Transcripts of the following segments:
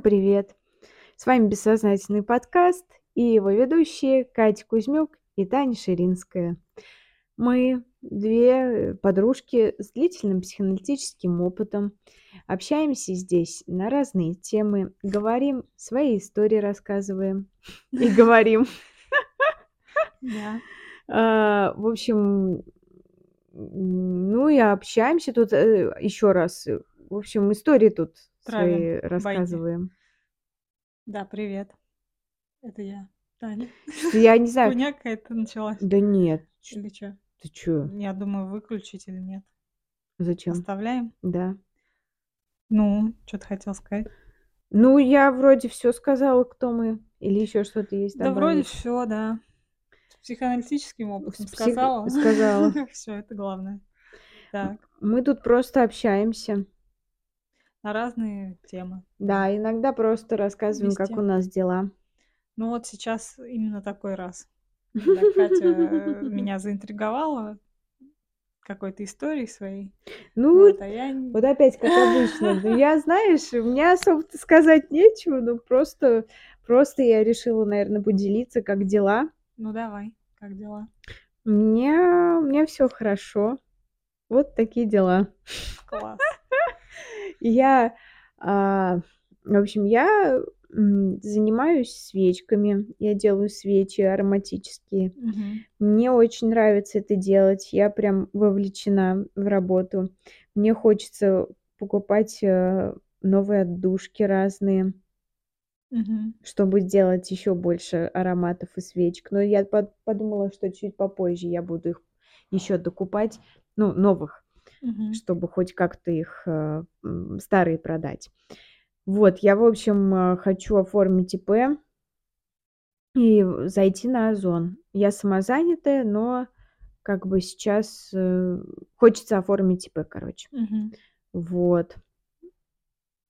Всем привет! С вами «Бессознательный подкаст» и его ведущие Катя Кузьмюк и Таня Ширинская. Мы две подружки с длительным психоаналитическим опытом. Общаемся здесь на разные темы, говорим, свои истории рассказываем и говорим. А, В общем, ну и общаемся тут еще раз. В общем, истории тут свои Травим байки. рассказываем. Да, привет. Это я, Таня. Я не знаю, Хуйня какая-то началась. да нет, Или что? ты чё, Я думаю, выключить или нет. зачем? Оставляем? Да. Ну, что ты хотел сказать? Ну, я вроде все сказала, кто мы. Или еще что-то есть Да, вроде добавить? все, да. С психоаналитическим опытом псих- сказала. сказала. Все, это главное. Так, Мы тут просто общаемся. На разные темы. Да, иногда просто рассказываем, как у нас дела. Ну вот сейчас именно такой раз. Когда Катя э, меня заинтриговала какой-то историей своей. Ну, Вот, а я... вот опять как обычно. Ну, я, знаешь, у меня особо-то сказать нечего, но просто, просто я решила, наверное, поделиться, как дела. Ну давай, как дела? У меня все хорошо. Вот такие дела. Класс. Я, а, в общем, я занимаюсь свечками. Я делаю свечи ароматические. Мгм. Мне очень нравится это делать. Я прям вовлечена в работу. Мне хочется покупать э, новые отдушки разные, Мгм. чтобы сделать еще больше ароматов и свечек. Но я под- подумала, что чуть попозже я буду их еще докупать, ну, новых Мгм. чтобы хоть как-то их э, старые продать. Вот, я, в общем, э, хочу оформить ИП и зайти на Озон. Я самозанятая, но как бы сейчас э, хочется оформить ИП, короче. Мгм. Вот.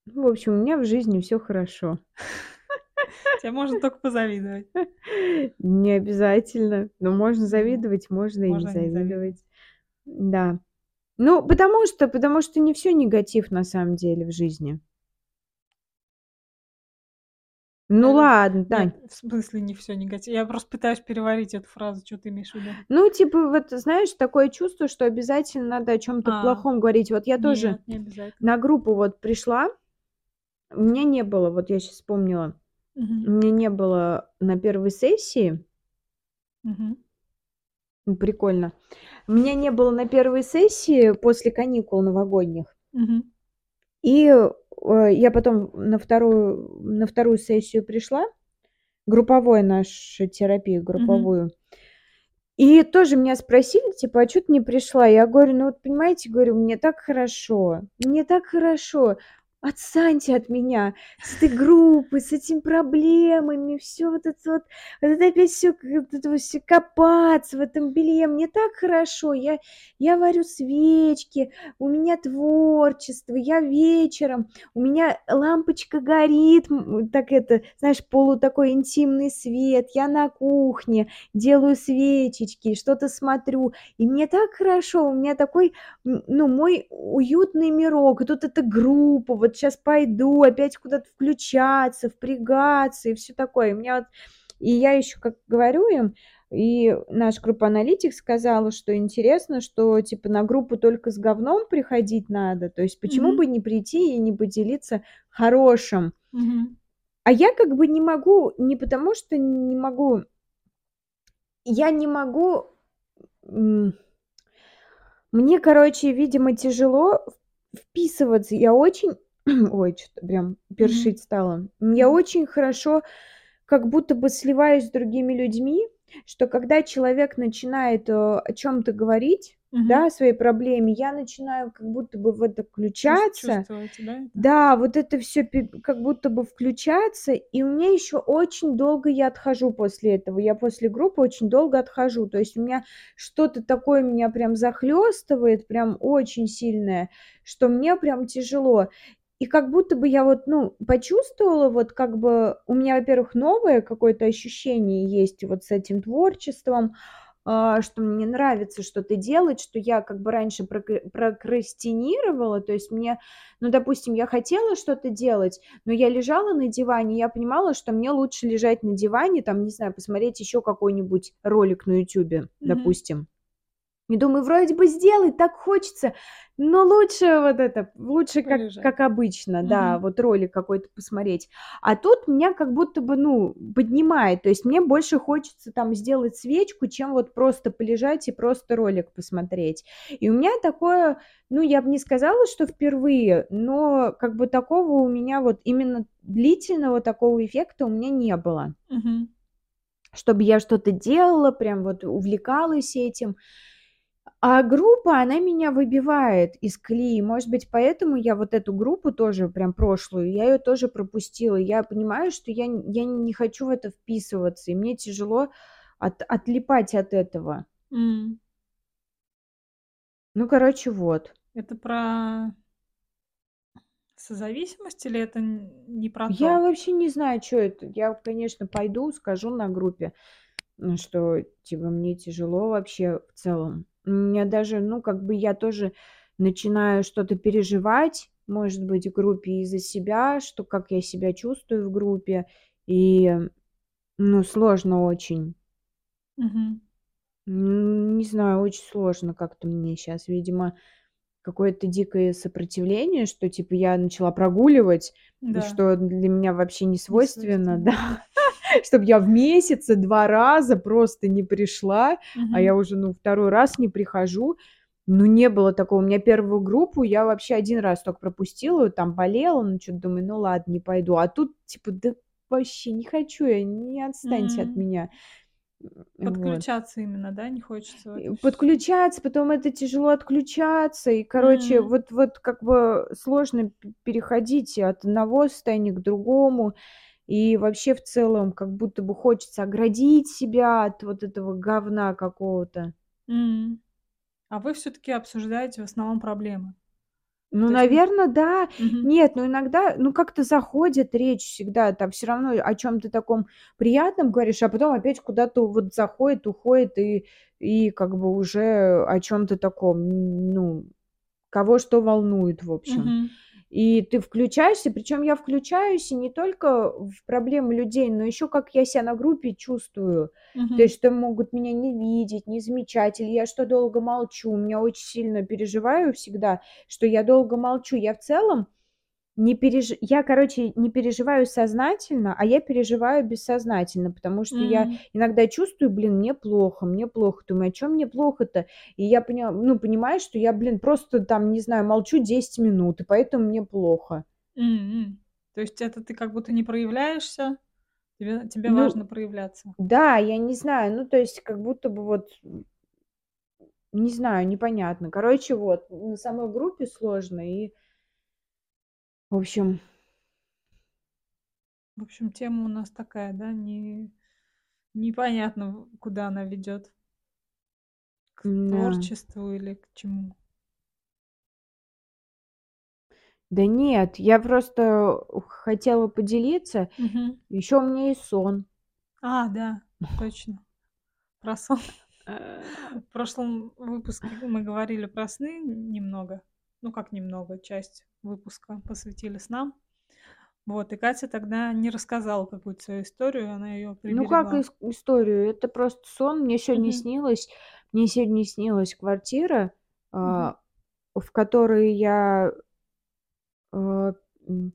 Ну, В общем, у меня в жизни все хорошо. Тебе можно только позавидовать. Не обязательно, но можно завидовать, можно и не можно и не завидовать. завидовать. Да. Ну, потому что, потому что не все негатив на самом деле в жизни. Ну Э, ладно. Нет, в смысле не все негативно. Я просто пытаюсь переварить эту фразу, что ты имеешь в виду. Ну, типа, вот знаешь, такое чувство, что обязательно надо о чем-то А, плохом говорить. Вот я тоже нет, не обязательно. на группу вот пришла, у меня не было, вот я сейчас вспомнила, у Мгм. меня не было на первой сессии, м, прикольно, у меня не было на первой сессии после каникул новогодних, Мгм. и э, я потом на вторую, на вторую сессию пришла, групповой нашу терапию, групповую, И тоже меня спросили, типа, а что ты не пришла? Я говорю, ну вот понимаете, говорю, мне так хорошо, мне так хорошо. Отстаньте от меня! С этой группой, с этими проблемами, все вот это вот, вот это опять все, это всё копаться в этом белье. Мне так хорошо, я, я варю свечки, у меня творчество, я вечером, у меня лампочка горит, так это, знаешь, полу такой интимный свет, я на кухне, делаю свечечки, что-то смотрю, и мне так хорошо, у меня такой, ну, мой уютный мирок, и тут эта группа, вот сейчас пойду опять куда-то включаться, впрягаться и все такое. И меня вот, и я еще как говорю им, и наш группа аналитик сказала, что интересно, что типа на группу только с говном приходить надо, то есть почему Мгм. бы не прийти и не поделиться хорошим. Мгм. А я как бы не могу, не потому что не могу, я не могу, мне, короче, видимо, тяжело вписываться. Я очень, ой, что-то прям першить стало. Я очень хорошо как будто бы сливаюсь с другими людьми, что когда человек начинает э, о чем-то говорить, Мгм. да, о своей проблеме, я начинаю как будто бы в это включаться. Да? Да, вот это все как будто бы включаться, и у меня еще очень долго я отхожу после этого. Я после группы очень долго отхожу. То есть у меня что-то такое меня прям захлестывает, прям очень сильное, что мне прям тяжело. И как будто бы я вот, ну, почувствовала, вот как бы у меня, во-первых, новое какое-то ощущение есть вот с этим творчеством, а, что мне нравится что-то делать, что я как бы раньше прокрастинировала, то есть мне, ну, допустим, я хотела что-то делать, но я лежала на диване, я понимала, что мне лучше лежать на диване, там, не знаю, посмотреть еще какой-нибудь ролик на ютюбе, допустим. И думаю, вроде бы сделать так хочется, но лучше вот это, лучше как, как обычно, да, вот ролик какой-то посмотреть. А тут меня как будто бы, ну, поднимает, то есть мне больше хочется там сделать свечку, чем вот просто полежать и просто ролик посмотреть. И у меня такое, ну, я бы не сказала, что впервые, но как бы такого у меня вот именно длительного такого эффекта у меня не было. Мгм. Чтобы я что-то делала, прям вот увлекалась этим. А группа, она меня выбивает из колеи. Может быть, поэтому я вот эту группу тоже, прям прошлую, я ее тоже пропустила. Я понимаю, что я, я не хочу в это вписываться, и мне тяжело от, отлипать от этого. М. Ну, короче, вот. Это про созависимость или это не про то? Я вообще не знаю, что это. Я, конечно, пойду, скажу на группе, что, типа, мне тяжело вообще в целом. Меня даже, ну, как бы я тоже начинаю что-то переживать, может быть, в группе из-за себя, что как я себя чувствую в группе, и, ну, сложно очень. Мгм. Не знаю, очень сложно как-то мне сейчас, видимо, какое-то дикое сопротивление, что типа я начала прогуливать, Да. что для меня вообще не свойственно, свойственно. да. Чтобы я в месяце два раза просто не пришла, а я уже, ну, второй раз не прихожу. Ну, не было такого. У меня первую группу я вообще один раз только пропустила, там болела, ну, что-то думаю, ну ладно, не пойду. А тут типа, да вообще не хочу я, не отстаньте от М. меня. Вот. Подключаться именно, да, не хочется всё? подключаться, потом это тяжело отключаться. И, короче, М. вот вот как бы сложно переходить от одного состояния к другому. И вообще в целом как будто бы хочется оградить себя от вот этого говна какого-то. М. А вы всё-таки обсуждаете в основном проблемы? Ну, То есть н наверно, да. Мгм. Нет, ну иногда, ну, как-то заходит речь всегда, там всё равно о чём-то таком приятном говоришь, а потом опять куда-то вот заходит, уходит и и как бы уже о чём-то таком, ну, кого что волнует, в общем. Мгм. И ты включаешься, причём я включаюсь и не только в проблемы людей, но ещё как я ся на группе чувствую. То Мгм. есть, что могут меня не видеть, не замечать, или я что долго молчу. У меня очень сильно переживаю всегда, что я долго молчу. Я в целом не переж я, короче, не переживаю сознательно, а я переживаю бессознательно, потому что я М. иногда чувствую: блин, мне плохо, мне плохо. Думаю: а чё мне плохо-то? И я поня ну, понимаю, что я, блин, просто там, не знаю, молчу 10 минут, и поэтому мне плохо. М. То есть это ты как будто не проявляешься, тебе тебе Ну важно проявляться? да, я не знаю, ну, то есть как будто бы вот, не знаю, непонятно. Короче, вот, на самой группе сложно и В общем В общем, тема у нас такая, да, не непонятно, куда она ведёт. К М-да. творчеству или к чему? Да нет, я просто хотела поделиться. Мгм. Ещё у меня есть сон. А, да, точно. Про сон. В прошлом выпуске мы говорили про сны немного. Ну, как немного, часть выпуска посвятили снам. Вот, и Катя тогда не рассказала какую-то свою историю, она её Ну, как приберегла. ис историю? Это просто сон. Мне сегодня Мгм. снилось мне сегодня снилась квартира, Мгм. а, в которой я м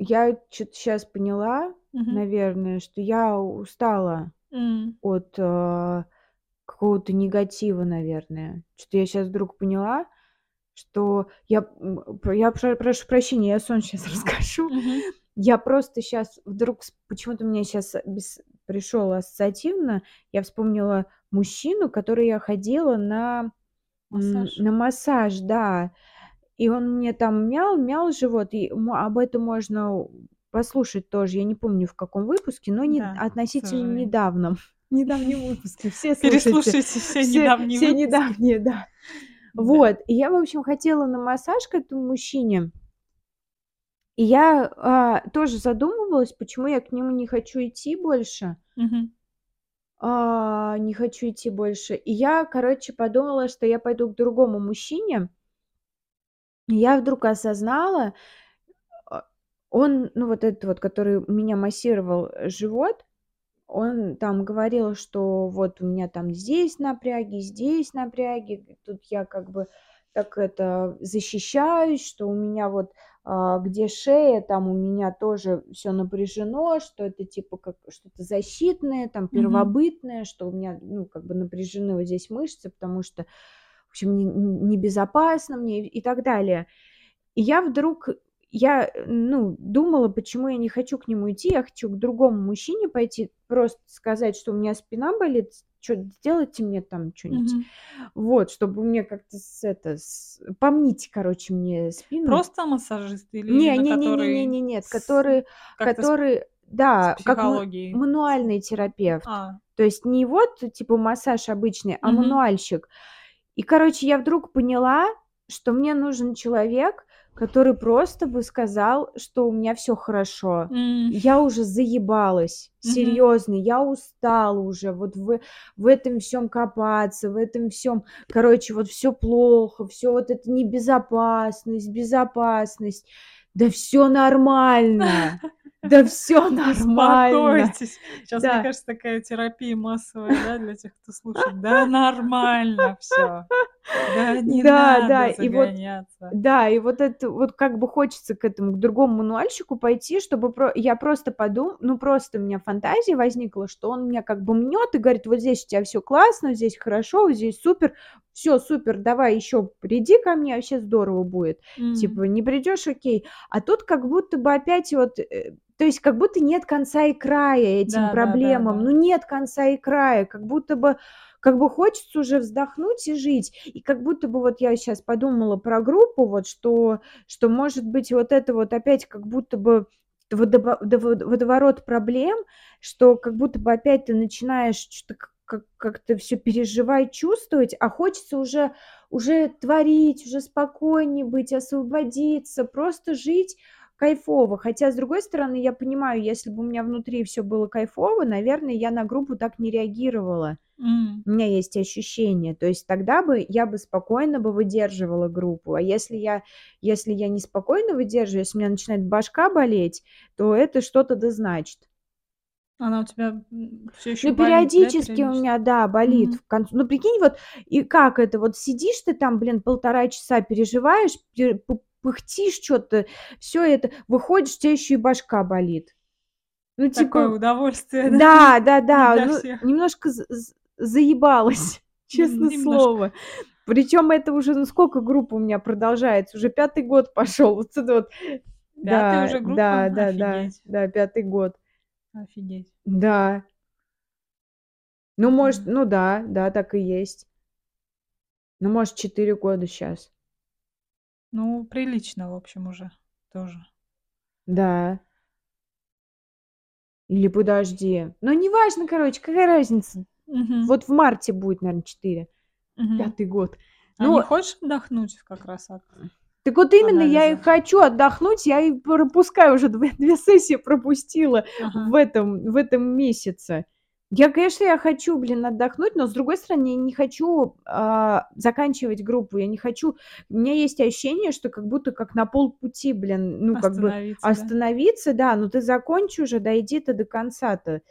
Я чё-то щас поняла, Мгм. наверное, что я устала М. от, а, какого-то негатива, наверное. Что-то я щас вдруг поняла, что я, я пр прошу прощения, я сон щас расскажу. Я просто щас вдруг почему-то у меня щас бес пришёл ассоциативно, я вспомнила мужчину, который я ходила на, Массаж? на массаж, да. И он мне там мял, мял живот, и об этом можно послушать тоже. Я не помню, в каком выпуске, но не Да, относительно недавнем недавнем выпуске. Все слушайте, Переслушайте все все недавние все выпуски. недавние, да. Да. Вот, и я, в общем, хотела на массаж к этому мужчине. И я, а, тоже задумывалась, почему я к нему не хочу идти больше. А, не хочу идти больше. И я, короче, подумала, что я пойду к другому мужчине. И я вдруг осознала, а, он, ну вот этот вот, который меня массировал живот, он там говорил, что вот у меня там здесь напряги, здесь напряги, тут я как бы так это защищаюсь, что у меня вот а, где шея, там у меня тоже все напряжено, что это типа как что-то защитное, там первобытное, что у меня ну как бы напряжены вот здесь мышцы, потому что в общем небезопасно не мне и так далее. И я вдруг я, ну, думала, почему я не хочу к нему идти, я хочу к другому мужчине пойти, просто сказать, что у меня спина болит, что сделайте мне там что-нибудь. Мгм. Вот, чтобы мне как-то с это, с помните, короче, мне спину. Просто массажист или Не, не, не, не, не, который не, нет, который, как-то с который, да, как мануальный терапевт. А. То есть не вот типа массаж обычный, а Мгм. мануальщик. И, короче, я вдруг поняла, что мне нужен человек, который просто бы сказал, что у меня все хорошо. М. Я уже заебалась, Мгм. серьезно, я устала уже вот в, в этом всем копаться, в этом всем, короче, вот все плохо, все вот это небезопасность, безопасность. Да все нормально, да все нормально. Успокойтесь. Сейчас, мне Да. кажется, такая терапия массовая, да, для тех, кто слушает. Да нормально все. Да не Да, надо да, и вот загоняться. Да, и вот это вот как бы хочется к этому, к другому мануальщику пойти, чтобы про... я просто подумала, ну просто у меня фантазия возникла, что он меня как бы мнет и говорит, вот здесь у тебя все классно, здесь хорошо, вот здесь супер, все супер, давай еще приди ко мне, вообще здорово будет. М. Типа, не придешь, окей. А тут как будто бы опять вот, э, то есть как будто нет конца и края этим Да, да, да, проблемам. да. Ну нет конца и края, как будто бы как бы хочется уже вздохнуть и жить. И как будто бы вот я сейчас подумала про группу, вот что, что может быть вот это вот опять как будто бы водоворот проблем, что как будто бы опять ты начинаешь что-то как- как-то все переживать, чувствовать, а хочется уже, уже творить, уже спокойнее быть, освободиться, просто жить кайфово. Хотя, с другой стороны, я понимаю, если бы у меня внутри все было кайфово, наверное, я на группу так не реагировала. М. У меня есть ощущение. То есть тогда бы я бы спокойно бы выдерживала группу. А если я, если я неспокойно выдерживаю, если у меня начинает башка болеть, то это что-то да значит. Она у тебя все еще Ну, болит, да, периодически у меня, да, болит Мгм. в конце. Ну, прикинь, вот, и как это, вот сидишь ты там, блин, полтора часа переживаешь, пе- п- пыхтишь что-то, все это, выходишь, у тебя еще и башка болит. Ну, Такое типа, удовольствие, да? да, да, да, ну, всех. немножко заебалась, честное Немножко. слово. Причем это уже, ну, сколько группа у меня продолжается? Уже пятый год пошел. Вот это вот. Пятая Да, уже группа? да, да, да, Офигеть. да, пятый год. Офигеть. Да. Ну, может, ну да, да, так и есть. Ну, может, четыре года сейчас. Ну, прилично, в общем, уже тоже. Да. Или подожди. Ну, неважно, короче, какая разница. Мгм. Вот в марте будет, наверное, четыре. Мгм. Пятый год. А Ну, не хочешь отдохнуть как раз от Так вот именно я и анализа? хочу отдохнуть, я и пропускаю уже две, две сессии пропустила Ага. в этом, в этом месяце. Я, конечно, я хочу, блин, отдохнуть, но с другой стороны, я не хочу а, заканчивать группу, я не хочу. У меня есть ощущение, что как будто как на полпути, блин, ну как бы Остановиться, да? да, ну ты закончи уже, дойди ты до конца-то.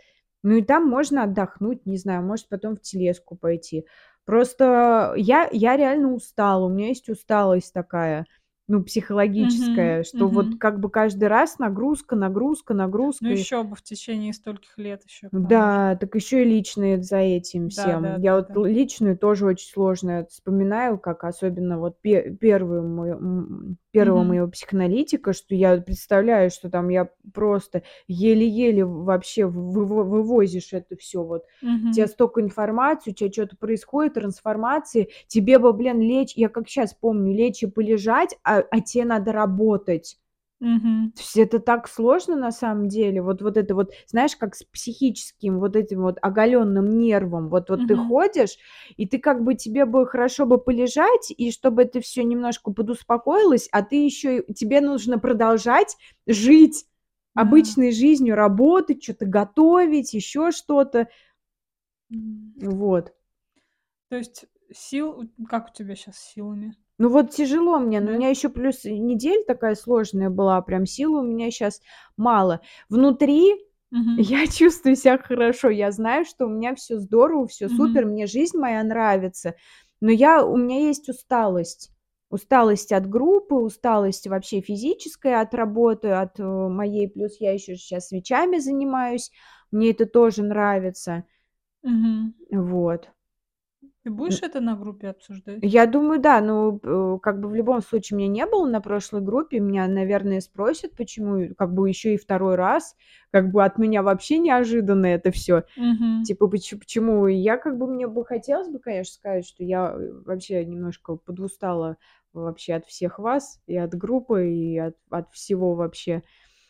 Ну и там можно отдохнуть, не знаю, может потом в телеску пойти. Просто я, я реально устала, у меня есть усталость такая, ну, психологическая, Мгм, что вот мгм. как бы каждый раз нагрузка, нагрузка, Ну, нагрузка. и- еще бы в течение стольких лет еще. Да, так еще и личные за этим всем. да, Я да, вот да. личную тоже очень сложно вспоминаю, как особенно вот пе- первую мою, первого Мгм. моего психоаналитика, что я представляю, что там я просто еле-еле вообще выво- вывозишь это все вот. У тебя столько информации, у тебя что-то происходит, трансформации, тебе бы, блин, лечь, я как сейчас помню, лечь и полежать, а, а тебе надо работать. Мгм. То есть это так сложно на самом деле. Вот, вот это вот, знаешь, как с психическим вот этим вот оголенным нервом. Вот, вот ты Мгм. ходишь, и ты как бы тебе бы хорошо бы полежать, и чтобы это все немножко подуспокоилось, а ты еще тебе нужно продолжать жить Да. обычной жизнью, работать, что-то готовить, еще что-то. М. Вот. То есть сил у как у тебя сейчас с силами? Ну вот тяжело мне, но у меня еще плюс неделя такая сложная была, прям сил у меня сейчас мало. Внутри Мгм. я чувствую себя хорошо, я знаю, что у меня все здорово, все супер, Мгм. мне жизнь моя нравится, но я у меня есть усталость. Усталость от группы, усталость вообще физическая от работы, от, э, моей, плюс я еще сейчас свечами занимаюсь, мне это тоже нравится. Мгм. Вот. Ты будешь это на группе обсуждать? Я думаю, да, ну, как бы в любом случае меня не было на прошлой группе, меня, наверное, спросят, почему, как бы еще и второй раз, как бы от меня вообще неожиданно это все, Мгм. типа поч почему? Я как бы мне бы хотелось бы, конечно, сказать, что я, э, вообще немножко подустала вообще от всех вас, и от группы, и от от всего вообще.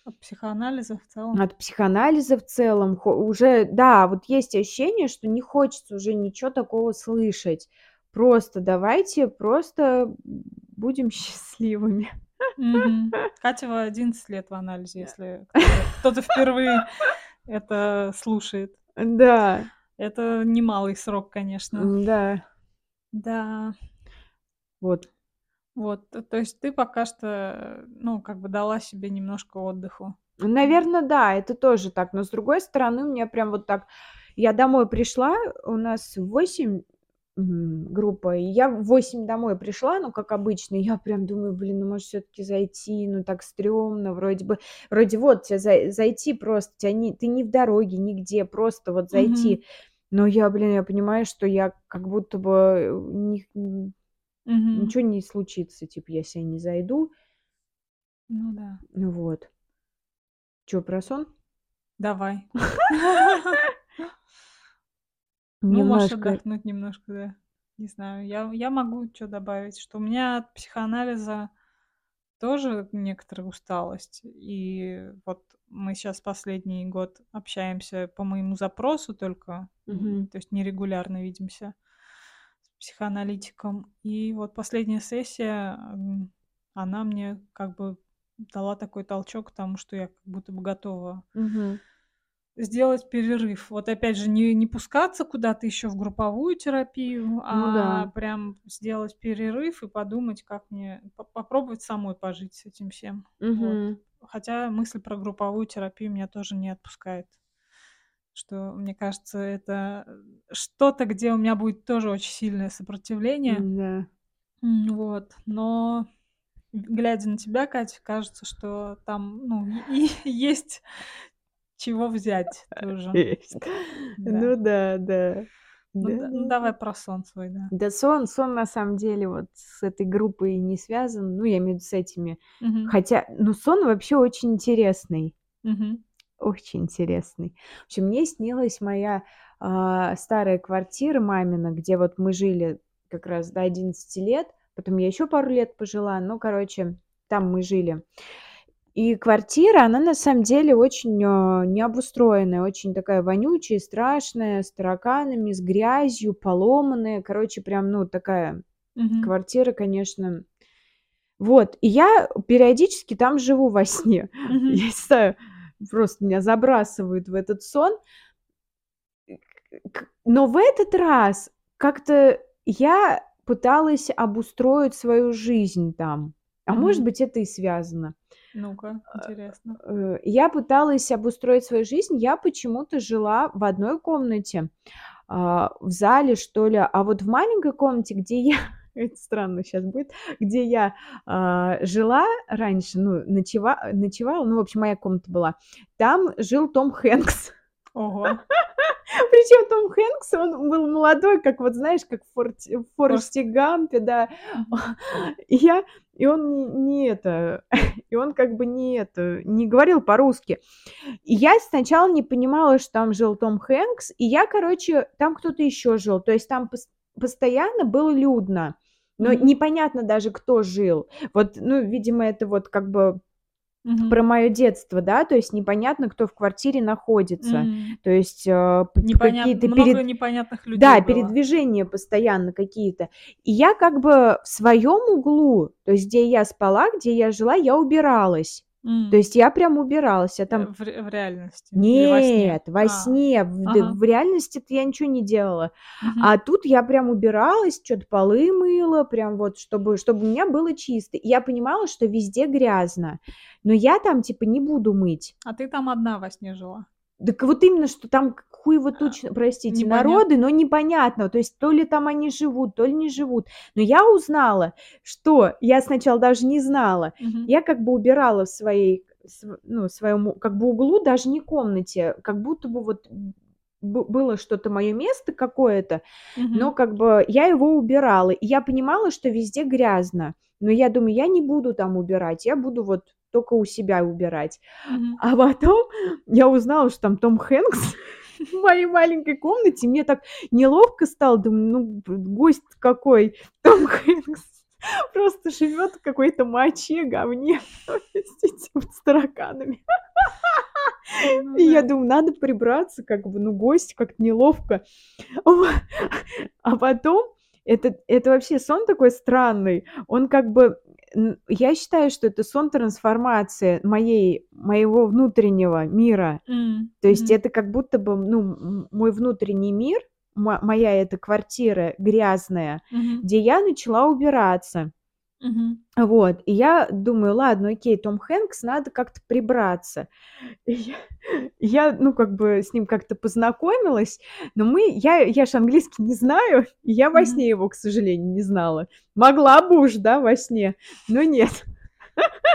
От психоанализа в целом? От психоанализа в целом. Уже, да, вот есть ощущение, что не хочется уже ничего такого слышать. Просто давайте просто будем счастливыми. Катя в 11 лет в анализе, если кто-то впервые это слушает. Да, Это немалый срок, конечно. м-да. Да. Вот. Вот, то то есть ты пока что, э, ну, как бы дала себе немножко отдыху. Наверно, да, это тоже так. Но с другой стороны, у меня прям вот так я домой пришла, у нас в 8, м, группа, и я в 8 домой пришла, ну, как обычно, я прям думаю: "Блин, ну, может, всё-таки зайти? Ну, так стрёмно вроде бы". Вроде вот те зай зайти просто, тя не ты не в дороге, нигде, просто вот зайти. Но я, блин, я понимаю, что я как будто бы, э, Мгм. ничего не случится, типа, я не зайду. Ну да. Вот. Чё, про сон? Давай. Ну, можешь отдохнуть немножко, да. Не знаю, я я могу чё добавить, что у меня от психоанализа тоже некоторая усталость. И вот мы щас последний год общаемся по моему запросу только, Мгм. то есть нерегулярно видимся психоаналитиком. И вот последняя сессия, она мне как бы дала такой толчок к тому, что я как будто бы готова Мгм. сделать перерыв. Вот опять же, не не пускаться куда-то еще в групповую терапию, Ну а да. прям сделать перерыв и подумать, как мне по попробовать самой пожить с этим всем. Вот. Мгм. Хотя мысль про групповую терапию меня тоже не отпускает. Что, мне кажется, это, э, что-то, где у меня будет тоже очень сильное сопротивление. М-да. М, вот. Но, глядя на тебя, Катя, кажется, что там, ну, и есть чего взять тоже. Есть. Да. Ну да, да. Ну да ну давай Да-да-да. про сон свой, да. Да сон сон на самом деле вот с этой группой не связан, ну, я имею в виду с этими. Мгм. Хотя, ну, сон вообще очень интересный. Мгм. Очень интересный. В общем, мне снилась моя, а, старая квартира мамина, где вот мы жили как раз до 11 лет. Потом я еще пару лет пожила. Ну, короче, там мы жили. И квартира, она на самом деле очень, а, необустроенная, очень такая вонючая, страшная, с тараканами, с грязью, поломанная. Короче, прям, ну, такая Мгм. квартира, конечно. Вот, и я периодически там живу во сне. Мгм. Я не знаю, просто меня забрасывает в этот сон. Но в этот раз как-то я пыталась обустроить свою жизнь там. А может Мгм. быть, это и связано. Ну-ка, интересно. Э, я пыталась обустроить свою жизнь. Я почему-то жила в одной комнате, а, в зале, что ли. А вот в маленькой комнате, где я это странно щас будет, где я, а, жила раньше, ну, ночева ночевала, ну, в общем, моя комната была, там жил Том Хэнкс. Ого. Причем Том Хэнкс, он был молодой, как вот, знаешь, как в Форесте Гампе, да. И я и он не это, и он как бы не это, не говорил по-русски. И я сначала не понимала, что там жил Том Хэнкс, и я, короче, там кто-то еще жил. То есть там пос постоянно было людно, но непонятно даже, кто жил. Вот, ну, видимо, это вот как бы Мгм. про моё детство, да, то есть непонятно, кто в квартире находится. М. То есть, п Непонят какие-то много перед непонятных людей да, было. передвижения постоянно какие-то. И я как бы в своем углу, то есть где я спала, где я жила, я убиралась. М. То есть я прям убиралась, я там в в реальности или во сне? Нет, во А, сне, в д ага. в реальности-то я ничего не делала. Мгм. А тут я прям убиралась, чё-то полы мыла, прям вот чтобы чтобы у меня было чисто. И я понимала, что везде грязно, но я там типа не буду мыть. А ты там одна во сне жила? Дак вот именно, что там к хуево А, тучно, простите, непонятно. народы, но непонятно. То есть то ли там они живут, то ли не живут. Но я узнала, что я сначала даже не знала. Мгм. Я как бы убирала в своей св ну, своем как бы углу, даже не комнате, как будто бы вот бы было что-то моё место какое-то, но Мгм. как бы я его убирала. И я понимала, что везде грязно. Но я думаю, я не буду там убирать, я буду вот тока у себя убирать. Мгм. А потом я узнала, что там Том Хэнкс в моей маленькой комнате. Мне так неловко стало. Думаю, ну, гость какой, Том Хэнкс просто живёт в какой-то моче, говне простите, вот с тараканами. Ну И я да. думаю, надо прибраться, как бы, ну, гость, как-то неловко. А потом это это вообще сон такой странный. Он как бы, я считаю, что это сон трансформации моей моего внутреннего мира. М, То есть мгм. это как будто бы, ну, мой внутренний мир, мо моя эта квартира грязная, Мгм. где я начала убираться. Мгм. Вот, и я думаю: "Ладно, окей, Том Хэнкс, надо как-то прибраться". И я я, ну, как бы с ним как-то познакомилась, но мы я я ж английский не знаю, и я во Мгм. сне его, к сожалению, не знала. Могла бы уж, да, во сне, но нет.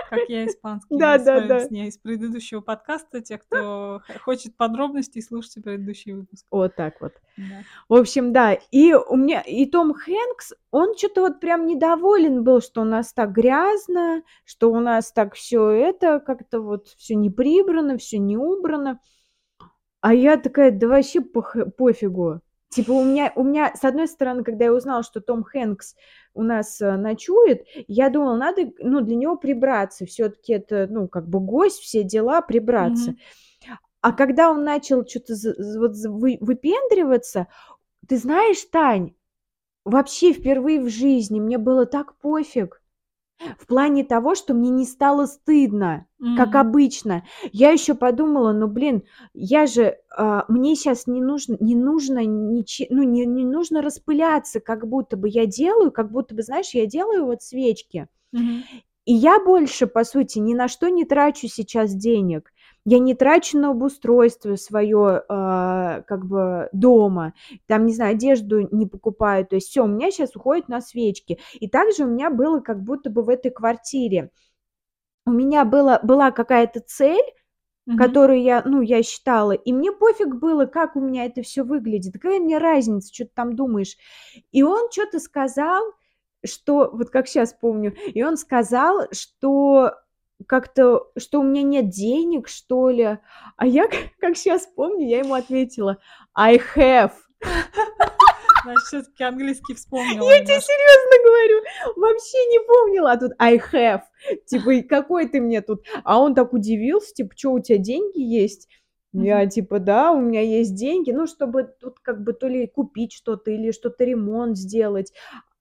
Как я испанский в своём Да-да-да. сне из предыдущего подкаста. Те, кто хочет подробностей, слушайте предыдущий выпуск. Вот так вот. Да. В общем, да, и у меня и Том Хэнкс, он чё-то вот прям недоволен был, что у нас так грязно, что у нас так всё это, как-то вот всё не прибрано, всё не убрано. А я такая: "Да вообще пох пофигу". Типа у меня у меня, с одной стороны, когда я узнала, что Том Хэнкс у нас, э, ночует, я думала, надо, ну, для него прибраться. Всё-таки это, ну, как бы гость, все дела, прибраться. Мгм. А когда он начал з вот выпендриваться, ты знаешь, Тань, вообще впервые в жизни мне было так пофиг. В плане того, что мне не стало стыдно, как М. обычно. Я ещё подумала: "Ну, блин, я же, а, мне щас не нужно не нужно ниче ну, не не нужно распыляться, как будто бы. Я делаю, как будто бы, знаешь, я делаю вот свечки, Мгм. и я больше, по сути, ни на что не трачу сейчас денег. Я не трачу на обустройство своё, а, как бы дома, там, не знаю, одежду не покупаю. То есть всё, у меня щас уходит на свечки. И также у меня было как будто бы в этой квартире. У меня было была какая-то цель, Мгм. которую я, ну, я считала, и мне пофиг было, как у меня это всё выглядит. Какая мне разница, чё ты там думаешь? И он чё-то сказал, что вот как щас помню, и он сказал, что как-то, что у меня нет денег, что ли. А я, как щас помню, я ему ответила: "I have". Значит, всё-таки английский вспомнила Я те немножко. серьёзно говорю, вообще не помнила, а тут I have. Типа, какой ты мне тут А он так удивился, типа: "Чё, у тя деньги есть?" Я типа: "Да, у меня есть деньги". Ну, чтобы тут как бы то ли купить что-то или что-то ремонт сделать.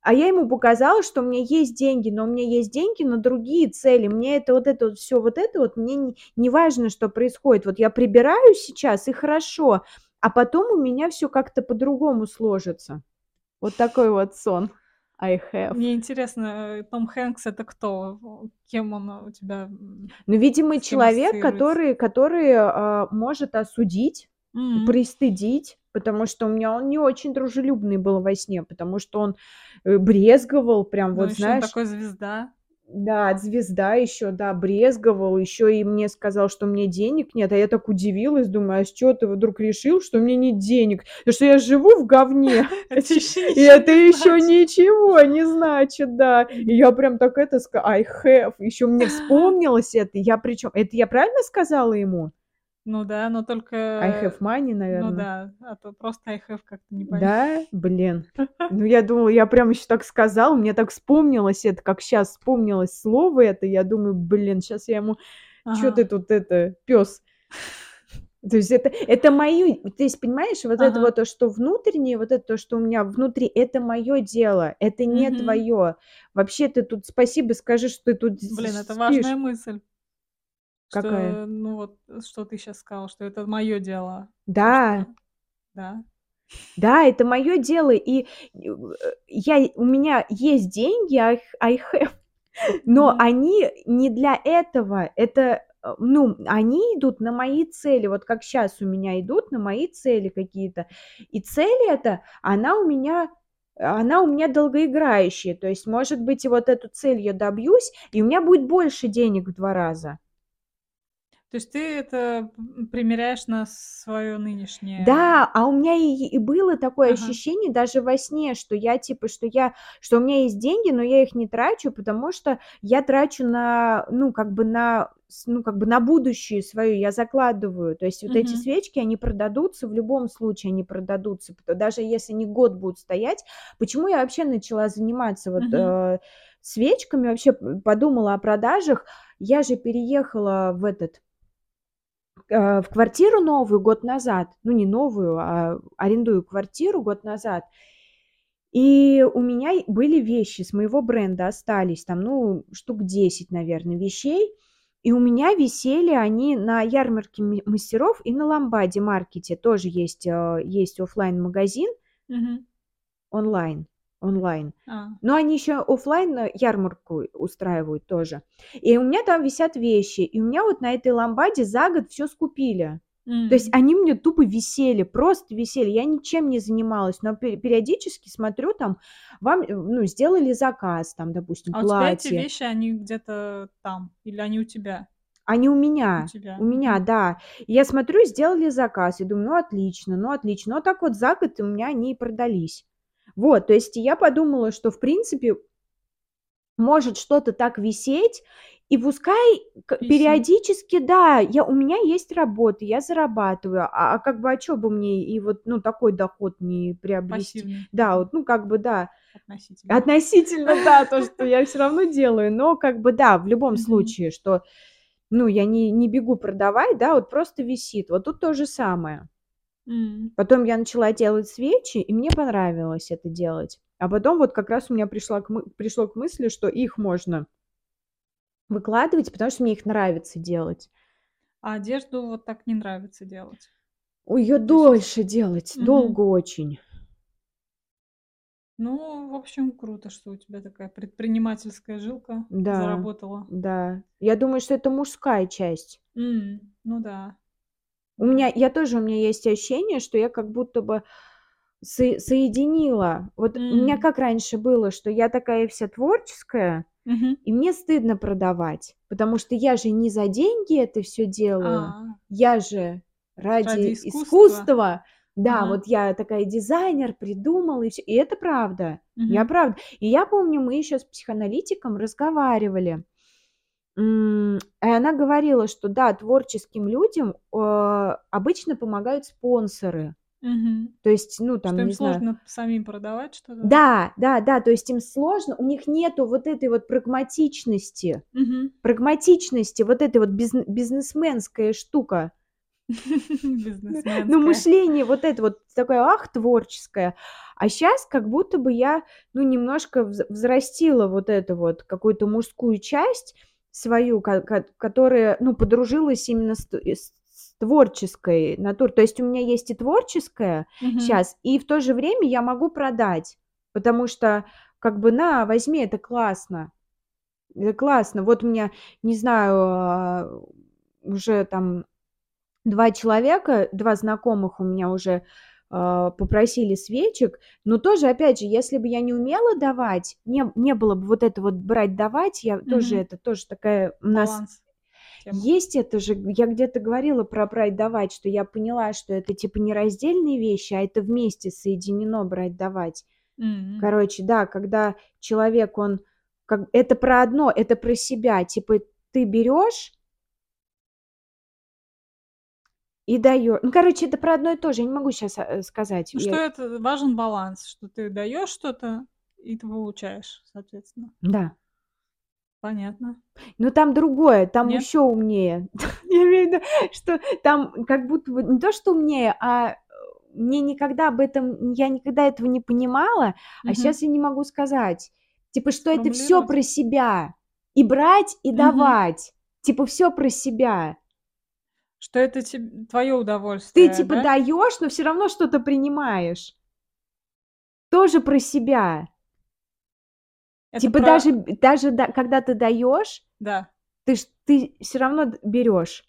А я ему показала, что у меня есть деньги, но у меня есть деньги на другие цели. Мне это вот это вот всё вот это вот, мне не не важно, что происходит. Вот я прибираю сейчас, и хорошо, а потом у меня всё как-то по-другому сложится. Вот такой вот сон. I have. Мне интересно, э, Том Хэнкс- это кто? Кем он у тебя, Ну, видимо, человек, который который, а, может осудить, М. пристыдить, потому что у меня он не очень дружелюбный был во сне, потому что он, э, брезговал, прям Ну, вот, ещё он знаешь такой звезда. Да, звезда ещё, да, брезговал, ещё и мне сказал, что меня денег нет. А я так удивилась, думаю: "А с чего ты вдруг решил, что меня нет денег? Да что я живу в говне, и это значит. ничего не значит, да". И я прям так это ска I have. Ещё мне вспомнилось это. Я причём это я правильно сказала ему? Ну да, но I have только money, ну наверно. да, а то просто I have как-то не понятно. Да? Блин. Ну, я думала, я прям ещё так сказала, мне так вспомнилось это, как щас вспомнилось слово это. Я думаю: "Блин, щас я ему: чё ты Ага. тут это, пёс?" То есть это это мои то есть, понимаешь, вот это Ага. вот то, что внутреннее, вот это то, что у меня внутри, это моё дело, это не Мгм. твоё. Вообще ты тут спасибо скажи, что ты тут Блин, с это спишь. важная мысль. Какая? Что, ну вот, что ты сейчас сказала, что это мое дело. Да. Что... Да. Да, это мое дело, и э, я, у меня есть деньги, I, I have, но mm-hmm. они не для этого, это, э, ну, они идут на мои цели, вот как сейчас у меня идут на мои цели какие-то, и цель эта, она у меня она у меня долгоиграющая, то есть, может быть, и вот эту цель я добьюсь, и у меня будет больше денег в два раза. То есть ты это примеряешь на свое нынешнее. Да, а у меня и, и было такое ага. ощущение даже во сне, что я типа, что я, что у меня есть деньги, но я их не трачу, потому что я трачу на, ну как бы на, ну как бы на будущее свое, я закладываю. То есть вот угу. эти свечки, они продадутся в любом случае, они продадутся, даже если не год будут стоять. Почему я вообще начала заниматься вот угу. э, свечками, вообще подумала о продажах? Я же переехала в этот в квартиру новую год назад, ну не новую, а арендую квартиру год назад, и у меня были вещи с моего бренда, остались там, ну, штук 10, наверное, вещей, и у меня висели они на ярмарке мастеров и на Ламбаде маркете, тоже есть, э, есть офлайн магазин угу. онлайн онлайн. А. Но они еще офлайн ярмарку устраивают тоже. И у меня там висят вещи. И у меня вот на этой ламбаде за год все скупили. Mm. То есть они мне тупо висели, просто висели. Я ничем не занималась, но периодически смотрю там, вам, э, ну, сделали заказ, там, допустим, а платье. у тебя эти вещи, они где-то там, или они у тебя? Они у меня. У тебя. У меня, да. И я смотрю, сделали заказ, и думаю, ну, отлично, ну, отлично. Но так вот за год у меня они и продались. Вот, то есть я подумала, что в принципе может что-то так висеть, и пускай Висит. периодически, да, я, у меня есть работа, я зарабатываю, а, а как бы, а что бы мне и вот, ну, такой доход не приобрести? Пассивный. Да, вот, ну, как бы, да. Относительно. Относительно, да, то, что я все равно делаю, но как бы, да, в любом случае, что, ну, я не, не бегу продавать, да, вот просто висит. Вот тут то же самое. Потом я начала делать свечи, и мне понравилось это делать. А потом вот как раз у меня пришла к мы пришло к мысли, что их можно выкладывать, потому что мне их нравится делать. А одежду вот так не нравится делать? Ой, её дольше делать, Мгм. долго очень. Ну, в общем, круто, что у тебя такая предпринимательская жилка Да, заработала. да. Я думаю, что это мужская часть. М, ну да. У меня я тоже, у меня есть ощущение, что я как будто бы со соединила. Вот у меня как раньше было, что я такая вся творческая, Мгм. и мне стыдно продавать, потому что я же не за деньги это все делаю, А. я же ради Ради искусства. искусства. Да, Ага. вот я такая дизайнер, придумала и всё. И это правда. Я Мгм. правда. И я помню, мы еще с психоаналитиком разговаривали. И она говорила, что да, творческим людям, э, обычно помогают спонсоры. Мгм. То есть, ну, там, Что им не знаю сложно самим продавать что-то? Да, да, да, то есть им сложно, у них нету вот этой вот прагматичности, Мгм. прагматичности, вот этой вот бизн бизнесменская штука. Ну, мышление вот это вот такое, ах, творческое. А сейчас как будто бы я, ну, немножко вз взрастила вот эту вот какую-то мужскую часть свою, ко ко которая, ну, подружилась именно с с творческой натурой. То есть у меня есть и творческое Мгм. щас, и в то же время я могу продать, потому что как бы: "На, возьми, это классно". Это классно. Вот у меня, не знаю, а, уже там 2 человека, 2 знакомых у меня уже, попросили свечек, но тоже, опять же, если бы я не умела давать, не не было бы вот это вот брать-давать, я тоже Мгм. это тоже такая у нас Баланс. Тема. есть это же, я где-то говорила про брать-давать, что я поняла, что это типа не раздельные вещи, а это вместе соединено брать-давать. М. Короче, да, когда человек, он как это про одно, это про себя. Типа ты берешь и даё ну, короче, это про одно и то же. Я не могу щас, э, сказать. Ну, что Я это важен баланс, что ты даёшь что-то, и ты получаешь, соответственно. Да. Понятно. Но там другое, там Нет? еще умнее. Я имею в виду, что там как будто бы не то, что умнее, а, э, мне никогда об этом я никогда этого не понимала, а сейчас я не могу сказать. Типа, что это Сформулировать? про себя. И брать, и давать. Типа все про себя. Что это тебе, твое удовольствие, Ты типа да? даешь, но все равно что-то принимаешь. Тоже про себя. Это типа про- даже, даже да- когда ты даешь, Да. ты, ты все равно берешь.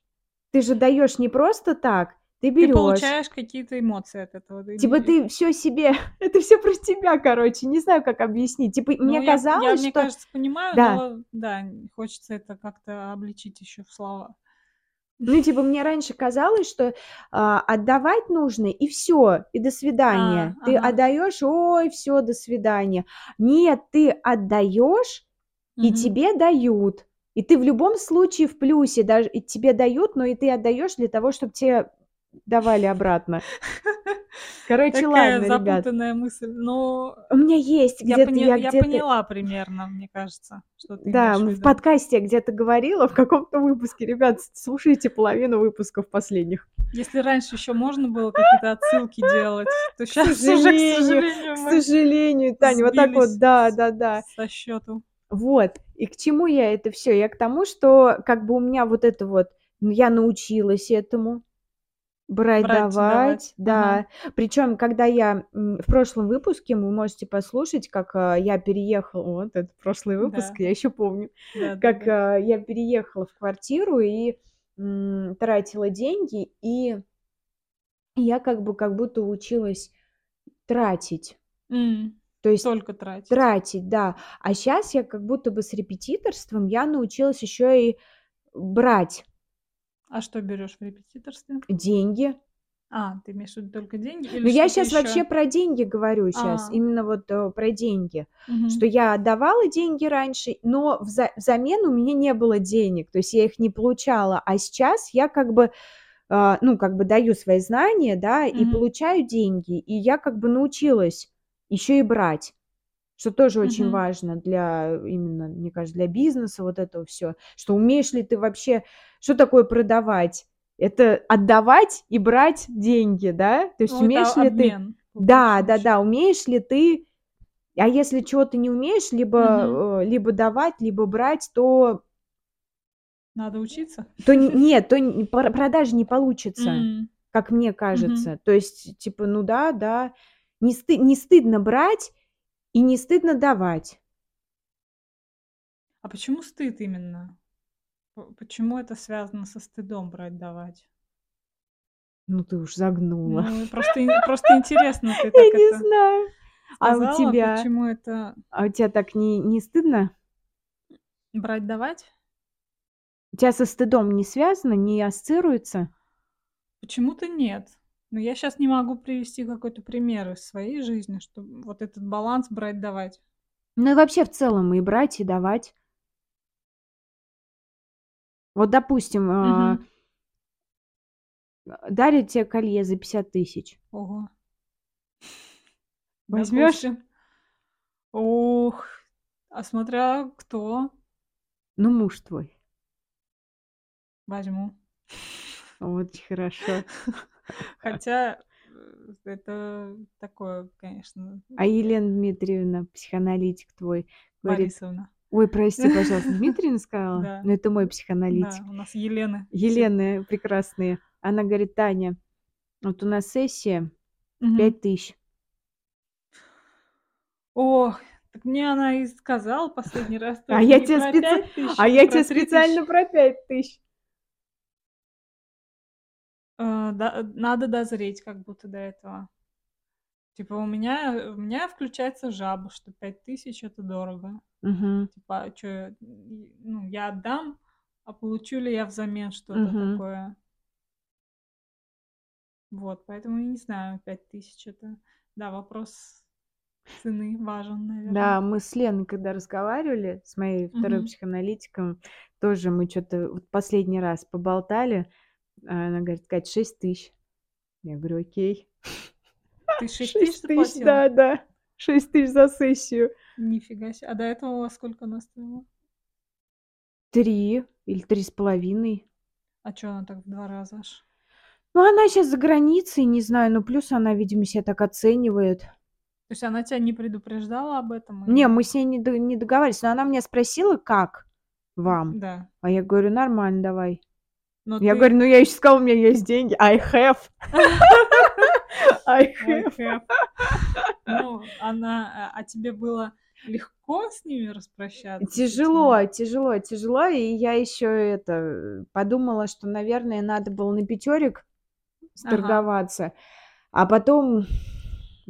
Ты же даешь не просто так, ты Ты берешь. получаешь какие-то эмоции от этого. ты Типа ты все себе, это все про тебя, короче, не знаю, как объяснить. Типа Ну, мне я- я, казалось, мне что кажется, понимаю, Да. но да, хочется это как-то обличить еще в слова. Ну, типа, мне раньше казалось, что а, отдавать нужно, и все, и до свидания. А, ты ага. отдаешь, ой, все, до свидания. Нет, ты отдаешь, и Мгм. тебе дают. И ты в любом случае в плюсе, даже и тебе дают, но и ты отдаешь для того, чтобы тебе давали обратно. Короче, Такая ладно, ребят. запутанная мысль. Но У меня есть я, где-то, я я где-то... поняла примерно, мне кажется, что ты Да, в виду. подкасте я где-то говорила в каком-то выпуске. Ребят, слушайте половину выпусков последних. Если раньше еще можно было какие-то отсылки делать, то сейчас уже, к сожалению, сожалению, К мы сожалению, Таня, вот так вот, да, да, да. со счету. Вот. И к чему я это все? Я к тому, что как бы у меня вот это вот, ну, я научилась этому брать, давать, давать, да. Причем, когда я в прошлом выпуске, вы можете послушать, как а, я переехала, вот это прошлый выпуск, Да. я еще помню, Да, как да. а, я переехала в квартиру и м, тратила деньги, и я как бы как будто училась тратить. М, То есть Только тратить. тратить, да. А сейчас я как будто бы с репетиторством я научилась еще и брать А что берешь в репетиторстве? деньги. А, ты имеешь в виду только деньги? Или Но я сейчас вообще еще? про деньги говорю сейчас, А. именно вот э, про деньги, Мгм. что я отдавала деньги раньше, но вза- взамен у меня не было денег, то есть я их не получала, а сейчас я как бы а, ну, как бы даю свои знания, да, и Мгм. получаю деньги, и я как бы научилась еще и брать, что тоже очень Мгм. важно для именно, мне кажется, для бизнеса вот этого все, что умеешь ли ты вообще, что такое продавать? Это отдавать и брать деньги, да? То есть Ну, умеешь ли ты? обмен, по Да, да, да, умеешь ли ты? А если чего-то не умеешь, либо э, либо давать, либо брать, то Надо учиться. то нет, то продажи не получится как мне кажется. То есть, типа, ну да, да, не, сты- не стыдно брать и не стыдно давать. А почему стыд именно? Почему это связано со стыдом брать давать? Ну ты уж загнула. Ну, просто, просто интересно, ты Я так не это знаю. А у тебя? почему это А у тебя так не, не стыдно? брать давать? У тебя со стыдом не связано, не ассоциируется? Почему-то нет. Но я сейчас не могу привести какой-то пример из своей жизни, что вот этот баланс брать давать. Ну и вообще в целом и брать, и давать. Вот, допустим, а, Мгм. дарят тебе колье за 50 тысяч. Ого. Возьмешь? Ух, а смотря кто, Ну, муж твой. возьму. Очень хорошо. Хотя э, это такое, конечно, А Елена Дмитриевна, психоаналитик твой, говорит, Борисовна. Ой, прости, пожалуйста, Дмитриевна сказала? Да. Ну, это мой Да, психоаналитик. у нас Елены. все. Елены прекрасные. Она говорит, Таня, вот у нас сессия. 5 тысяч. Ох, так мне она и сказала последний раз. А я тебе специ- 5 тысяч, А я тебе 3 специально про 5 тысяч. Да, надо дозреть как будто до этого. Типа у меня, у меня включается жаба, что 5000 это дорого. Мгм. Типа, а что, ну, я отдам, а получу ли я взамен что-то Мгм. такое? Вот, поэтому я не знаю, 5000 это, да, вопрос цены важен, наверное. Да, мы с Леной, когда разговаривали, с моей второй Мгм. психоаналитиком, тоже мы что-то вот последний раз поболтали. а Она говорит, Кать, 6 тысяч. Я говорю, окей. Ты 6 6 тысяч тысяч, заплатила? да, да. 6 тысяч за сессию. Нифига себе. А до этого у вас сколько она стоила? Три или три с половиной. А что она так в два раза аж? Ну, она сейчас за границей, не знаю, ну, плюс она, видимо, себя так оценивает. То есть она тебя не предупреждала об этом? Не, или- мы с ней не, до- не договаривались, но она меня спросила, как. вам. Да. А я говорю, нормально, давай. Но Я ты- говорю, ну я еще сказала, у меня есть деньги. I have. I have. Ну, она... А а тебе было легко с ними распрощаться? Тяжело, тяжело, тяжело. И я еще это подумала, что, наверное, надо было на пятерик сторговаться. А потом,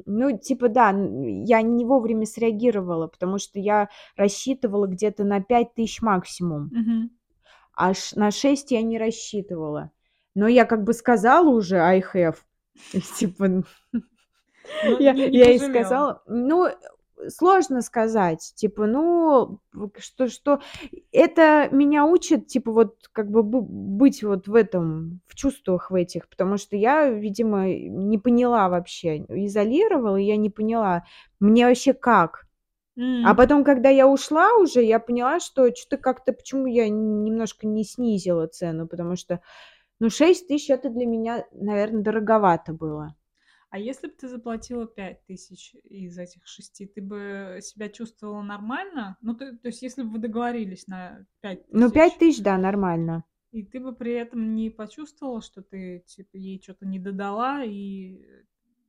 ну, типа, да, я не вовремя среагировала, потому что я рассчитывала где-то на 5 тысяч максимум. Мгм. Аж на 6 я не рассчитывала. Но я как бы сказала уже I have. И Типа, Ну, я, не- не я ей сказала, ну, сложно сказать, типа, ну, что, что, это меня учит, типа, вот, как бы быть вот в этом, в чувствах в этих, потому что я, видимо, не поняла вообще, изолировала, и я не поняла, мне вообще как. А М. потом, когда я ушла уже, я поняла, что что-то как-то, почему я немножко не снизила цену, потому что, ну, 6 тысяч это для меня, наверное, дороговато было. А если бы ты заплатила 5 тысяч из этих шести, ты бы себя чувствовала нормально? Ну, ты- то есть, если бы вы договорились на 5 тысяч, Ну, 5 тысяч, да, нормально. и ты бы при этом не почувствовала, что ты, типа, ей что-то не додала, и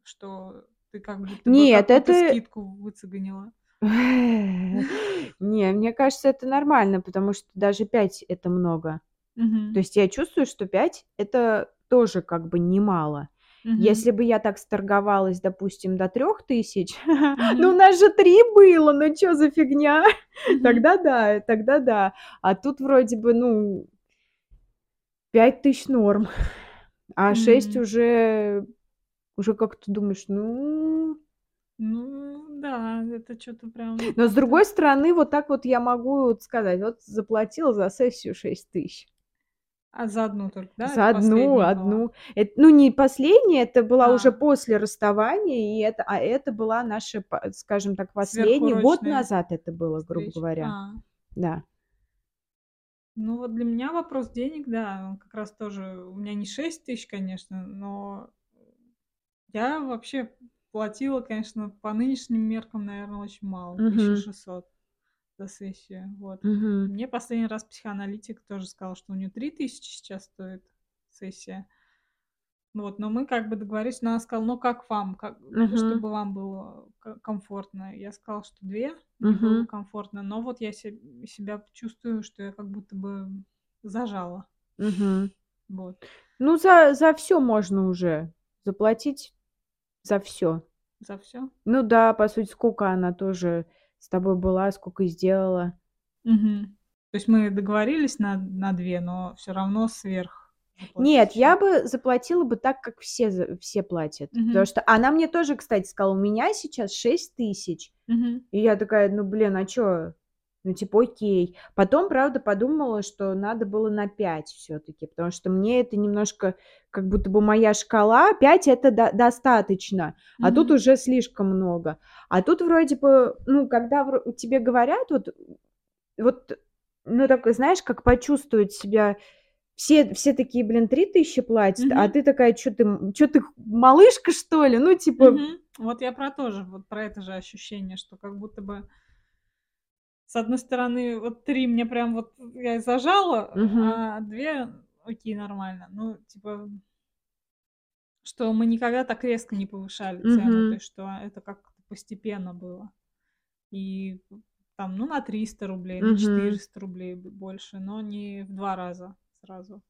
что ты как будто бы Нет, какую-то это- скидку выцеганила? Не, мне кажется, это нормально, потому что даже 5 это много. То есть я чувствую, что 5 это тоже как бы немало. Мгм. Если бы я так сторговалась, допустим, до 3 тысяч, Мгм. ну у нас же 3 было, ну что за фигня? Мгм. Тогда да, тогда да. А тут вроде бы, ну, 5 тысяч норм, а 6 М. уже, уже как ты думаешь, ну... Ну, да, это что-то прям... Но с другой стороны, вот так вот я могу вот сказать, вот заплатила за сессию 6 тысяч. А за одну только, да? За Это одну, была? одну. Это, ну, не последняя, это была уже А. после расставания, и это, а это была наша, скажем так, последняя. Год назад это было, грубо встреча. говоря. А. Да. Ну вот для меня вопрос денег, да, он как раз тоже, у меня не 6 тысяч, конечно, но я вообще платила, конечно, по нынешним меркам, наверное, очень мало, Мгм. 1600 за сессию, вот. Мгм. Мне последний раз психоаналитик тоже сказал, что у нее 3000 сейчас стоит сессия. Вот, но мы как бы договорились, но она сказала, ну как вам, как, ну, Мгм. чтобы вам было ко- комфортно. Я сказала, что две, мне было комфортно, но вот я се- себя чувствую, что я как будто бы зажала. Мгм. Вот, Ну, за, за все можно уже заплатить, за все. за все. Ну да, по сути, сколько она тоже с тобой была, сколько и сделала. То есть мы договорились на, на две, но все равно сверх. Нет, я бы заплатила бы так, как все, все платят. Потому Мгм. что она мне тоже, кстати, сказала, у меня сейчас 6 тысяч. Мгм. И я такая, ну, блин, а чё? Ну, типа, окей. Потом, правда, подумала, что надо было на 5 все-таки, потому что мне это немножко, как будто бы моя шкала, 5 это до- достаточно, а тут Мгм. уже слишком много. А тут вроде бы, ну, когда вро- тебе говорят, вот, вот, ну, так, знаешь, как почувствовать себя... Все, все такие, блин, 3 тысячи платят, а Мгм. ты такая, что ты, что ты малышка, что ли? Ну, типа, Мгм. Вот я про то же, вот про это же ощущение, что как будто бы с одной стороны, вот три мне прям вот я зажала, Мгм. а две окей, нормально. Ну, типа, что мы никогда так резко не повышали цену, Мгм. то есть что это как-то постепенно было. И там, ну, на 300 рублей, на Мгм. 400 рублей больше, но не в два раза сразу.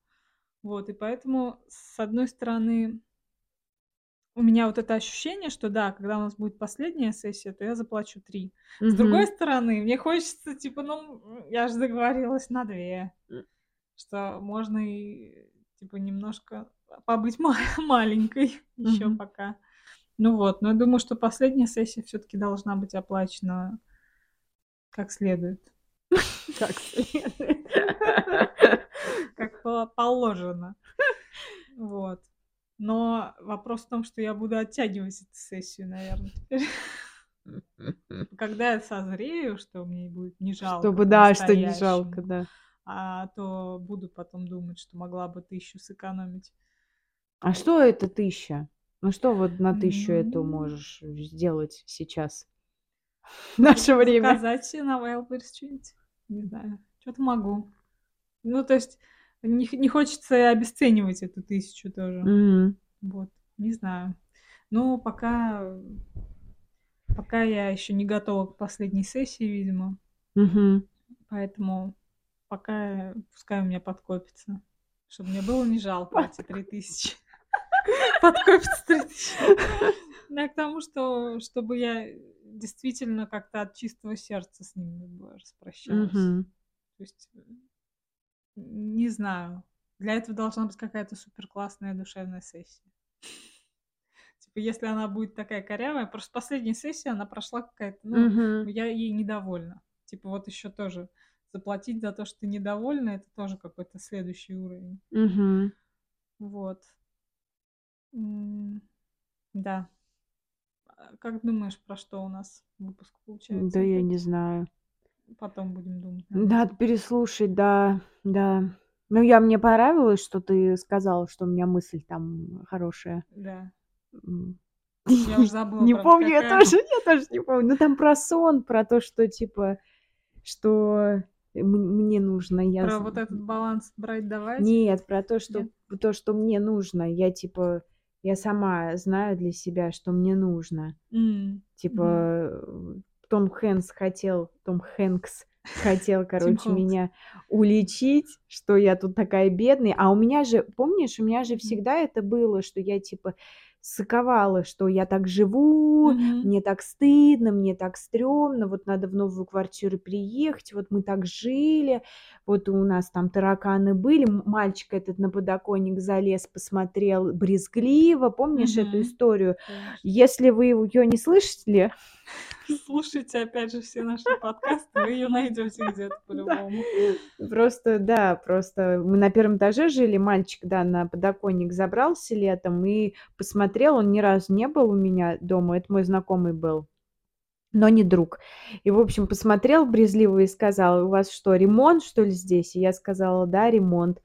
Вот, и поэтому, с одной стороны, у меня вот это ощущение, что да, когда у нас будет последняя сессия, то я заплачу 3. С другой стороны, мне хочется, типа, ну, я же договорилась на 2. М. Что можно и, типа, немножко побыть ма- маленькой еще Мгм. пока. Ну вот, но я думаю, что последняя сессия все-таки должна быть оплачена как следует. Как следует. как по- положено. Вот. Но вопрос в том, что я буду оттягивать эту сессию, наверное, теперь. Когда я созрею, что мне будет не жалко. Чтобы, да, что не жалко, да. А то буду потом думать, что могла бы тысячу сэкономить. А что это тысяча? Ну что вот на тысячу эту Ну. можешь сделать сейчас? В наше время. Заказать себе на Wildberries что-нибудь. Не знаю. Что-то могу. Ну, то есть не, не хочется обесценивать эту тысячу тоже. Мгм. Вот, не знаю. Ну, пока, пока я еще не готова к последней сессии, видимо. Мгм. Поэтому пока пускай у меня подкопится. Чтобы мне было не жалко эти три тысячи. Подкопится три тысячи. Я к тому, что чтобы я действительно как-то от чистого сердца с ними распрощалась. То есть, не знаю. Для этого должна быть какая-то супер классная душевная сессия. Типа, если она будет такая корявая, просто последняя сессия, она прошла какая-то, ну, я ей недовольна. Типа, вот еще тоже заплатить за то, что ты недовольна, это тоже какой-то следующий уровень. Вот. Да. А Как думаешь, про что у нас выпуск получается? Да я не знаю. Потом будем думать. над Надо переслушать, да, да. Ну, я мне понравилось, что ты сказала, что у меня мысль там хорошая. Да. Я уже забыла, Не правда, помню, я тоже, я тоже не помню. Ну, там про сон, про то, что, типа, что мне нужно. Я... Про вот этот баланс брать-давать? Нет, про то, что Нет? то, что мне нужно. Я, типа, я сама знаю для себя, что мне нужно. М, Типа, мгм. Том Хэнкс хотел, Том Хэнкс хотел, короче, меня уличить, что я тут такая бедная. А у меня же, помнишь, у меня же всегда это было, что я, типа, соковала, что я так живу, Мгм. мне так стыдно, мне так стрёмно, вот надо в новую квартиру переехать, вот мы так жили, вот у нас там тараканы были, мальчик этот на подоконник залез, посмотрел брезгливо, помнишь эту Мгм. историю? Конечно. Если вы ее не слышали, Слушайте, опять же, все наши подкасты, вы ее найдете где-то по-любому. Просто, да, просто мы на первом этаже жили, мальчик, да, на подоконник забрался летом и посмотрел, он ни разу не был у меня дома, это мой знакомый был, но не друг. И, в общем, посмотрел брезгливо и сказал, у вас что, ремонт, что ли, здесь? И я сказала, да, ремонт.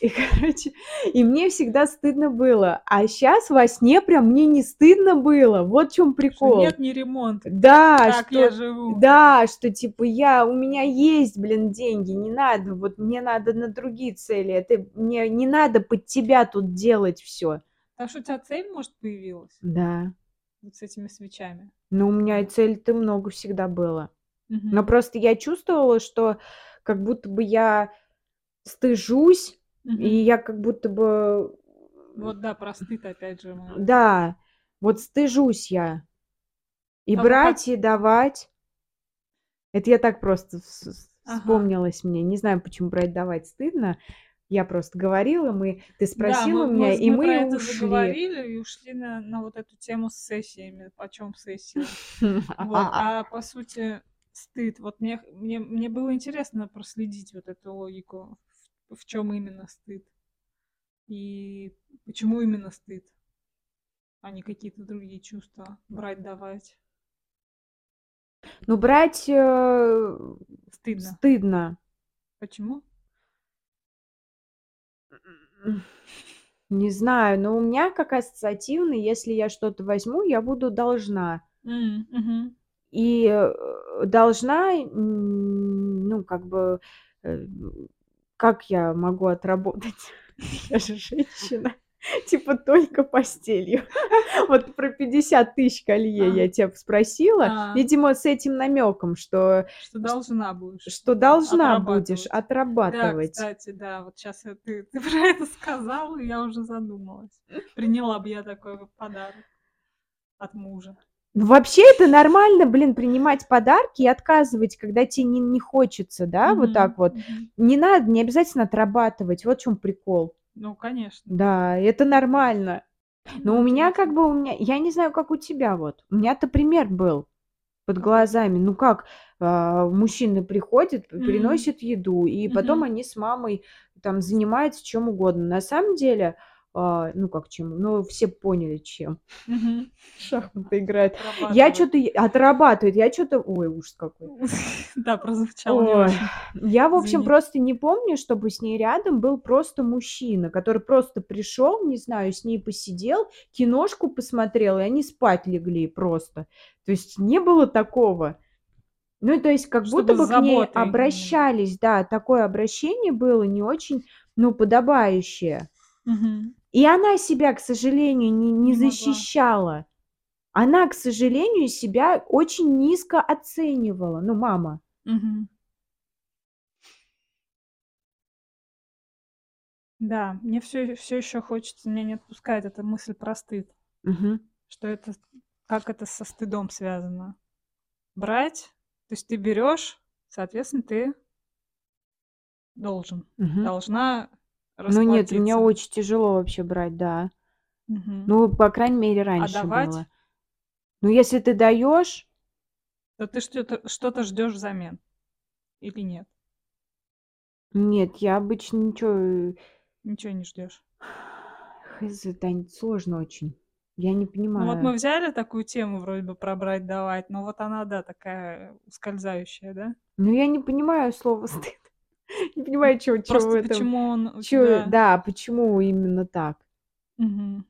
И, короче, и мне всегда стыдно было. А сейчас во сне прям мне не стыдно было. Вот в чем Что прикол. нет, не ремонт. Да, Как что... я живу. Да, что типа я, у меня есть, блин, деньги, не надо, вот мне надо на другие цели, это мне не надо под тебя тут делать все. Потому что у тебя цель, может, появилась Да, вот с этими свечами. но у меня и цель-то много всегда было. Но Мгм. просто я чувствовала, что как будто бы я стыжусь, и Мгм. я как будто бы, Вот да, про стыд опять же. мы- да, вот стыжусь я. И как- брать, и давать. Это я так просто Ага. вспомнилось мне. Не знаю, почему брать, давать стыдно. Я просто говорила, мы, ты Да, спросила мы, меня, мы, и мы мы про это ушли. заговорили и ушли на, на вот эту тему с сессиями, почем сессии. Вот, а по сути стыд. Вот мне, мне, мне было интересно проследить вот эту логику, в, в чем именно стыд. И почему именно стыд, а не какие-то другие чувства. Брать, давать. Ну, брать э, Стыдно. стыдно. Почему? Не знаю, но у меня как ассоциативный, если я что-то возьму, я буду должна. Мгм. И э, должна, ну, как бы, э, как я могу отработать? Я же женщина. Типа только постелью. Вот про 50 тысяч колье А. я тебя спросила. А. Видимо, с этим намеком, что, Что должна будешь. что должна будешь отрабатывать. Да, кстати, да, вот сейчас ты, про это сказала, и я уже задумалась. Приняла бы я такой подарок от мужа. Ну, вообще это нормально, блин, принимать подарки и отказывать, когда тебе не, не хочется, да, вот Мгм, так вот. мгм. Не надо, не обязательно отрабатывать. Вот в чем прикол. Ну, конечно. Да, это нормально. Но Ну, у меня как бы, у меня, я не знаю, как у тебя вот. У меня-то пример был под глазами. Ну как, а, мужчины приходят, Мгм. приносят еду, и потом Мгм. они с мамой там занимаются чем угодно. На самом деле, а, ну как чем, ну все поняли чем. Шахматы играют. Я что-то отрабатывает, я что-то, ой, ужас какой. Да, прозвучало я, в общем, просто не помню, чтобы с ней рядом был просто мужчина, который просто пришел, не знаю, с ней посидел, киношку посмотрел, и они спать легли просто. То есть не было такого. Ну, то есть как будто Чтобы бы к ней обращались, да, такое обращение было не очень, ну, подобающее. Мгм. И она себя, к сожалению, не не Не могла. защищала. Она, к сожалению, себя очень низко оценивала, ну, мама. Мгм. Да, мне всё ещё хочется, меня не отпускает эта мысль про стыд. Мгм. Что это как это со стыдом связано. Брать, то есть ты берёшь, соответственно, ты должен, Мгм. должна Ну нет, мне расплатиться. очень тяжело вообще брать, да. Мгм. Ну, по крайней мере, А раньше давать? было. Ну, если ты даёшь То ты что-то что-то ждёшь взамен или нет? Нет, я обычно ничего, э Ничего не ждёшь? Хз, Тань, сложно очень. Я не Ну, вот мы понимаю. взяли такую тему вроде бы про брать, давать, но вот она, да, такая ускользающая, да? Ну, я не понимаю слова стыд. Не понимаю, в просто этом, почему он у чё тебя да, почему именно так. Мгм.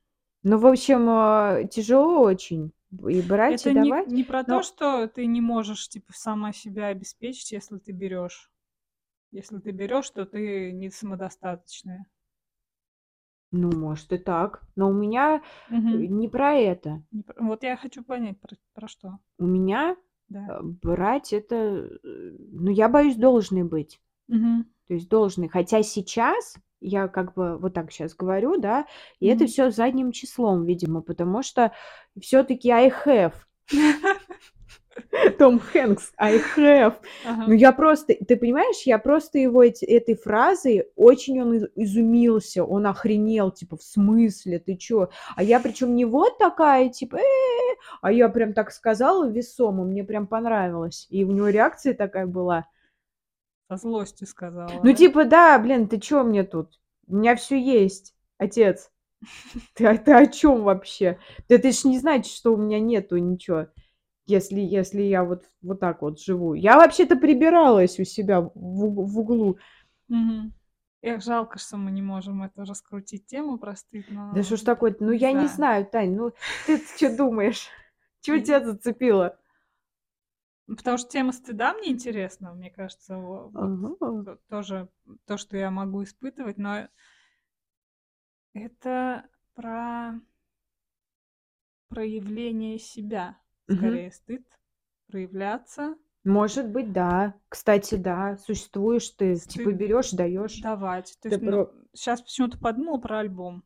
Ну, в общем, а, тяжело очень и брать, и Это не давать, не про то, но что ты не можешь, типа, сама себя обеспечить, если ты берёшь. Если ты берёшь, то ты не самодостаточная. Ну, может и так, но у меня, э, Мгм. не про это. Не пр вот я хочу понять, про про что. У меня, Да. э, брать- это, э, ну, я боюсь должной быть. Мгм. То есть должной. Хотя сейчас я как бы вот так щас говорю, да, и это Мгм. всё задним числом, видимо, потому что всё-таки I have. Том Хэнкс: "I have". Ну, я просто ты понимаешь, я просто его эти этой фразой очень он из изумился, он охренел, типа: "В смысле? Ты чё?" А я причём не вот такая, типа: "Э". А я прям так сказала весомо, мне прям понравилось. И у него реакция такая была. Со злостью сказала, Ну, да? типа, да, блин, ты чё мне тут? У меня всё есть, отец. Ты о ты о чём вообще? Это ж не значит, что у меня нету ничего, если если я вот вот так вот живу. Я вообще-то прибиралась у себя в в углу. Мгм. Эх, жалко, что мы не можем это раскрутить тему про стыд, Да но что ж такое-то? Ну, я не знаю. Тань, ну, ты-то чё думаешь? И тя зацепило? Ну, потому что тема стыда мне интересна. Мне кажется, во вот т тоже то, что я могу испытывать, но это про проявление себя. Скорее, стыд проявляться. Может быть, да. Кстати, да, существуешь ты, типа, Стыд берёшь, даёшь давать. То есть, ну, добро. щас почему-то подумала про альбом,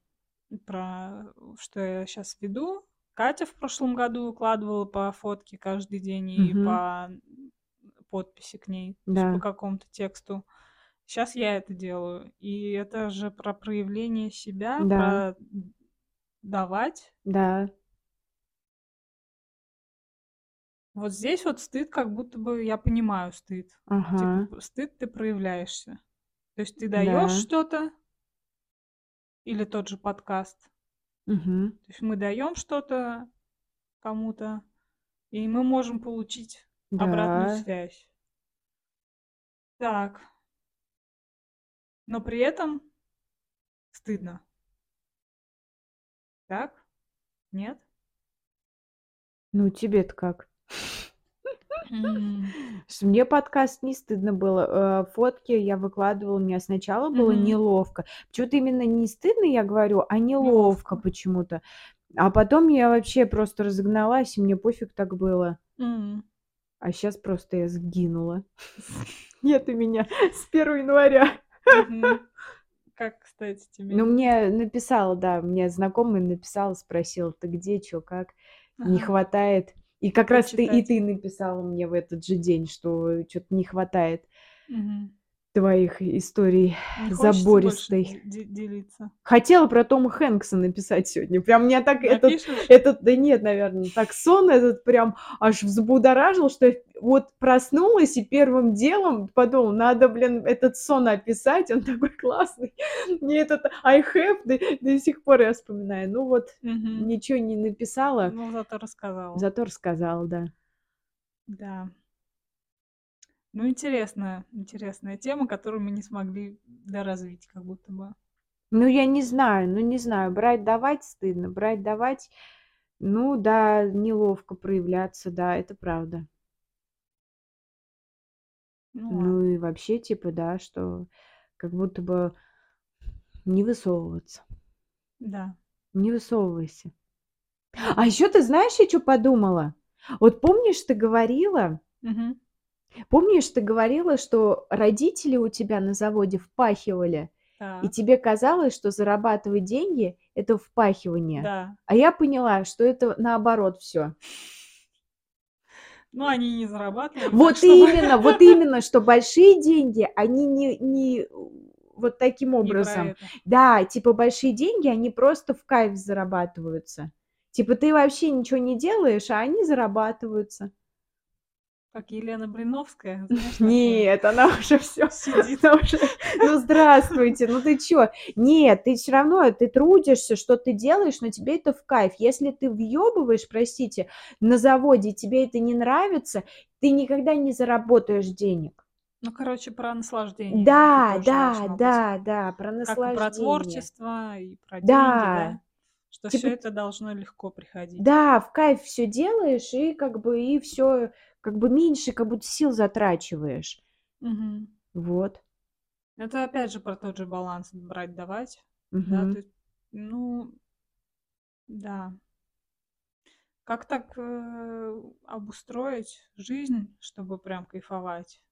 про что я щас веду. Катя в прошлом году выкладывала по фотке каждый день и Мгм. по подписи к ней, есть по Да. какому-то тексту. Щас я это делаю. И это же про проявление себя, Да. про давать. Да. Вот здесь вот стыд, как будто бы я понимаю стыд. Типа, Ага. п стыд, ты проявляешься. То есть ты даёшь Да. что-то или тот же подкаст. Мгм. То есть мы даём что-то кому-то, и мы можем получить обратную Да. связь. Так. Но при этом стыдно. Так? Нет? Ну, тебе-то как? Мне подкаст не стыдно было. Э, фотки я выкладывала, мне сначала было неловко. Почему-то именно не стыдно, я говорю, а неловко почему-то. А потом я вообще просто разогналась, и мне пофиг так было. А щас просто я сгинула. Нету меня с 1 января. Как, кстати, тебе? Ну, мне написала, да, мне знакомая написала, спросила: "Ты где, чё, как? Не хватает?" И как раз ты и Почитать. ты написала мне в этот же день, что чё-то не хватает Мгм. Твоих историй Не забористой. де де делиться? Хотела про Тома Хэнкса написать сегодня. Прям меня так этот Напишешь? этот да нет, наверно, так сон этот прям аж взбудоражил, что я вот проснулась и первым делом подумала: "Надо, блин, этот сон описать, он такой классный". Мне этот I have до до сих пор я вспоминаю. Ну вот, Мгм. ничего не написала. Ну, зато рассказала. Зато рассказала, да. Да. Ну, интересная интересная тема, которую мы не смогли доразвить как будто бы. Ну, я не знаю, ну, не знаю, брать, давать стыдно, брать, давать, ну да, неловко проявляться, да, это правда. Ну Ну и вообще, типа, да, что как будто бы не высовываться. Да. Не высовывайся. А еще ты знаешь, я чё подумала? Вот помнишь, ты говорила Мгм. Помнишь, ты говорила, что родители у тебя на заводе впахивали, и Так. тебе казалось, что зарабатывать деньги- это впахивание. Да. А я поняла, что это наоборот всё. Ну, они не зарабатывают, так Вот что именно, вот именно, что большие деньги, они не не вот таким Не про образом. это. Да, типа большие деньги, они просто в кайф зарабатываются. Типа ты вообще ничего не делаешь, а они зарабатываются. Как Елена Блиновская, знаешь, такая? Нет, она уже всё, Сидит. она уже ну здравствуйте, ну ты чё? Нет, ты всё равно, ты трудишься, что ты делаешь, но тебе это в кайф. Если ты въёбываешь, простите, на заводе, тебе это не нравится, ты никогда не заработаешь денег. Ну, короче, про наслаждение. Да, да, да, да, про Как наслаждение. про творчество, и про деньги, Да. да? Что Типа всё это должно легко приходить. Да, в кайф всё делаешь, и как бы и всё, как бы меньше как будто сил затрачиваешь. Мгм. Вот. Это опять же про тот же баланс брать-давать. Да, то Мгм. есть, ну да. Как так, э, обустроить жизнь, чтобы прям кайфовать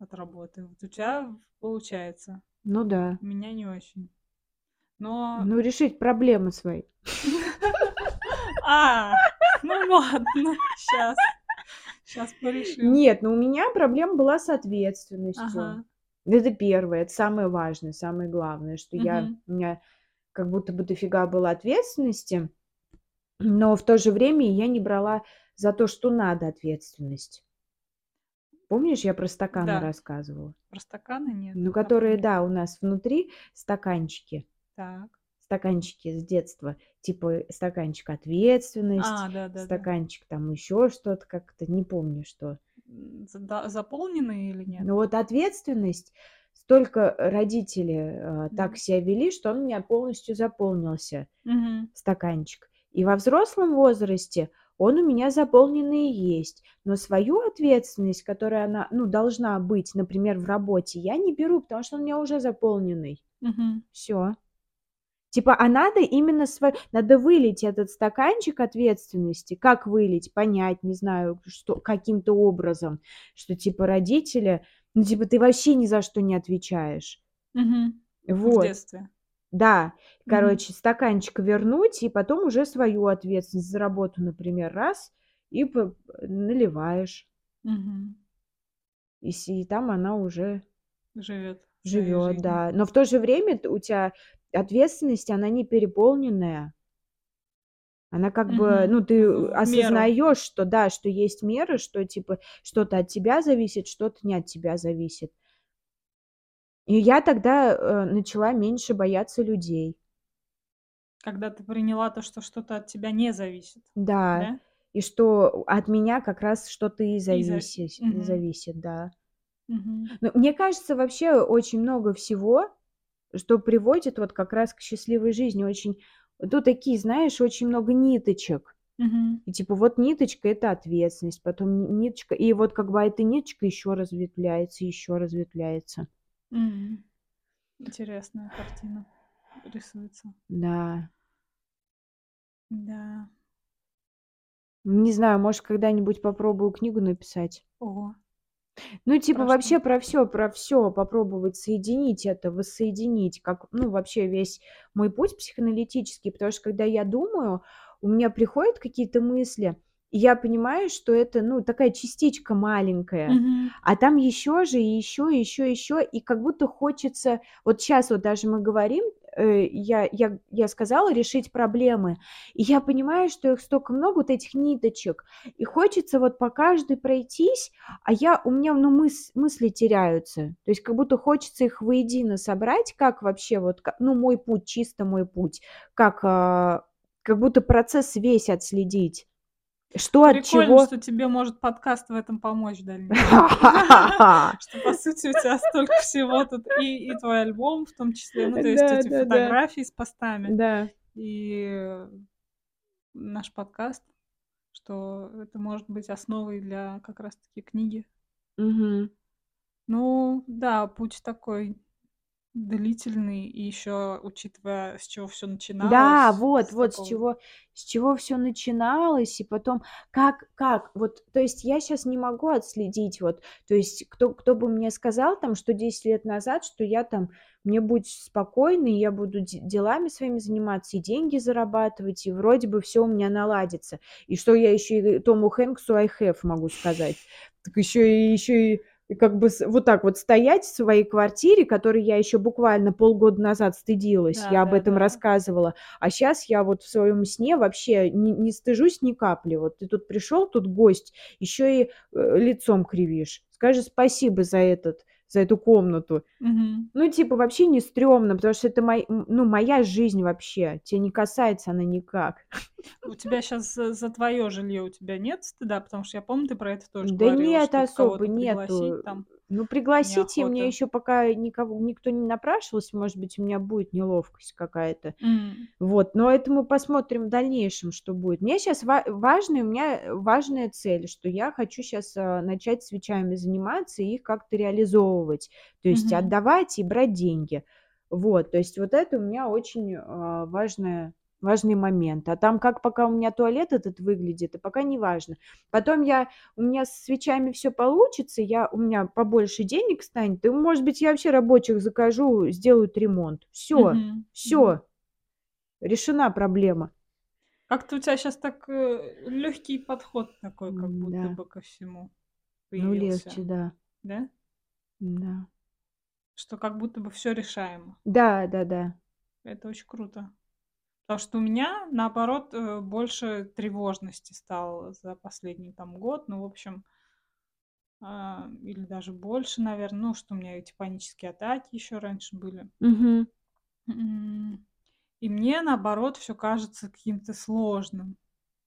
от работы? Вот у тебя получается. Ну да. У меня не очень. Но Ну, решить проблемы свои. А, ну ладно, щас. Щас порешим. Нет, ну у меня проблема была с ответственностью. Ага. Это первое, это самое важное, самое главное, что я Мгм. у меня как будто бы дофига было ответственности, но в то же время я не брала за то, что надо, ответственность. Помнишь, я про стаканы Да. рассказывала? Про стаканы нет, Ну, которые, да, у нас внутри стаканчики. Так. Стаканчики с детства. Типа стаканчик ответственность, А, да-да-да. стаканчик там еще что-то, как-то не помню что. Заполненные или нет? Ну вот ответственность, столько родители, э, так себя вели, что он у меня полностью заполнился, Мгм. стаканчик. И во взрослом возрасте он у меня заполненный есть, но свою ответственность, которая она, ну, должна быть, например, в работе, я не беру, потому что он у меня уже заполненный. Мгм. Всё. Типа, а надо именно сво надо вылить этот стаканчик ответственности. Как вылить? Понять, не знаю, что каким-то образом, что типа родители, ну, типа, ты вообще ни за что не отвечаешь. В Вот. детстве. Да. Короче, стаканчик вернуть и потом уже свою ответственность за работу, например, раз и наливаешь. Мгм. И и там она уже Живет живет, да. Но в то же время у тя ответственность, она не переполненная. Она как бы, Мгм. ну, ты меру. осознаешь, что да, что есть меры, что типа что-то от тебя зависит, что-то не от тебя зависит. И я тогда, э, начала меньше бояться людей. Когда ты приняла то, что что-то от тебя не зависит, Да. да? И что от меня как раз что-то и И за зависит, да. Мгм. Ну, мне кажется, вообще очень много всего, что приводит вот как раз к счастливой жизни. Очень тут такие, знаешь, очень много ниточек. Мгм. И типа вот ниточка- это ответственность, потом ни ниточка, и вот как бы эта ниточка еще разветвляется, еще разветвляется. М. Интересная картина рисуется. Да. Да. Не знаю, может, когда-нибудь попробую книгу написать. Ого. Ну, типа Про вообще про всё про всё попробовать соединить это, воссоединить, как, ну, вообще весь мой путь психоаналитический. Потому что когда я думаю, у меня приходят какие-то мысли, и я понимаю, что это, ну, такая частичка маленькая, Мгм. а там еще же, и еще, и еще, и еще, и как будто хочется вот щас вот даже мы говорим, я я я сказала решить проблемы, и я понимаю, что их стока много, вот этих ниточек, и хочется вот по каждой пройтись, а я у меня, ну, мыс мысли теряются. То есть как будто хочется их воедино собрать, как вообще вот ну, мой путь, чисто мой путь, как, а, как будто процесс весь отследить. Что от Прикольно, чего что тебе может подкаст в этом помочь в дальнейшем. сути, у тебя столько всего тут, и и твой альбом в том числе, ну, то есть эти Да-да-да. фотографии с постами, Да. и наш подкаст, что это может быть основой для как раз таки книги. Мгм. Ну да, путь такой длительный, и еще учитывая, с чего все Да, начиналось, вот, с вот с такого чего с чего всё начиналось, и потом как как вот, то есть я щас не могу отследить вот, то есть кто кто бы мне сказал там, что 10 лет назад, что я там мне будет спокойно, и я буду де делами своими заниматься, и деньги зарабатывать, и вроде бы всё у меня наладится. И что я еще и Тому Хэнксу I have могу сказать. Так еще и еще и и как бы вот так вот стоять в своей квартире, которой я еще буквально полгода назад стыдилась, я об этом Да-да-да. рассказывала, а щас я вот в своем сне вообще не не стыжусь ни капли. Вот ты тут пришел, тут гость, еще и, э, лицом кривишь. Скажи спасибо за этот за эту комнату. Мгм. Ну, типа, вообще не стрёмно, потому что это мой ну, моя жизнь вообще. Тя не касается она никак. У тебя щас за за твое жилье у тебя нет стыда? Потому что я помню, ты про это тоже Да говорила, нет, что вот особо нету. там Ну, пригласите, мне неохота. еще пока никого никто не напрашивался, может быть, у меня будет неловкость какая-то. М. Вот, но это мы посмотрим в дальнейшем, что будет. Мне щас ва важный у меня, э, важная цель, что я хочу щас, а, начать свечами заниматься и их как-то реализовывать, то есть Мгм. отдавать и брать деньги. Вот, то есть вот это у меня очень, а, важная важный момент. А там как пока у меня туалет этот выглядит, и пока не важно. Потом я у меня с свечами всё получится, я у меня побольше денег станет, и, может быть, я вообще рабочих закажу, сделают ремонт. Всё, Мгм, мгм. всё. Решена проблема. Как-то у тебя щас так, э, легкий подход такой, как будто М-да. бы ко всему Ну, появился. легче, да. Да? М-да. Что как будто бы всё решаемо. Да, да-да. Это очень круто. Потому что у меня, наоборот, э, больше тревожности стало за последний там год. Ну, в общем а, или даже больше, наверно. Ну, что у меня эти панические атаки еще раньше были. М. И мне, наоборот, всё кажется каким-то сложным.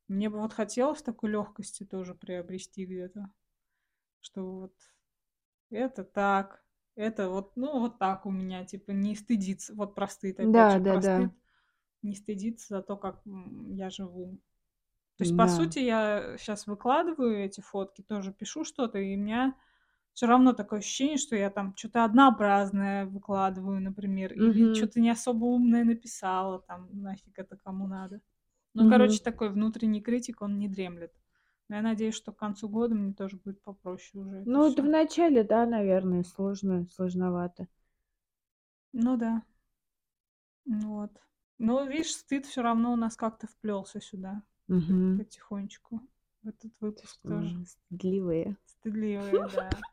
Мне бы вот хотелось такой легкости тоже приобрести где-то. Что вот это так, это вот, ну, вот так у меня, типа, не стыдиться. Вот про стыд, опять Да, же, про да-да. стыд. Не стыдиться за то, как, я живу. То есть, по М-да. сути, я щас выкладываю эти фотки, тоже пишу что-то, и у меня всё равно такое ощущение, что я там чё-то однообразное выкладываю, например, или Мгм. чё-то не особо умное написала, там, нафиг это кому надо. Ну, Мгм. короче, такой внутренний критик, он не дремлет. Но я надеюсь, что к концу года мне тоже будет попроще уже Ну, это в начале, да, наверное, сложно сложновато. Ну да. Вот. Но, видишь, стыд всё равно у нас как-то вплёлся сюда Мгм. потихонечку, в этот То, выпуск что тоже. стыдливые. Стыдливые, да.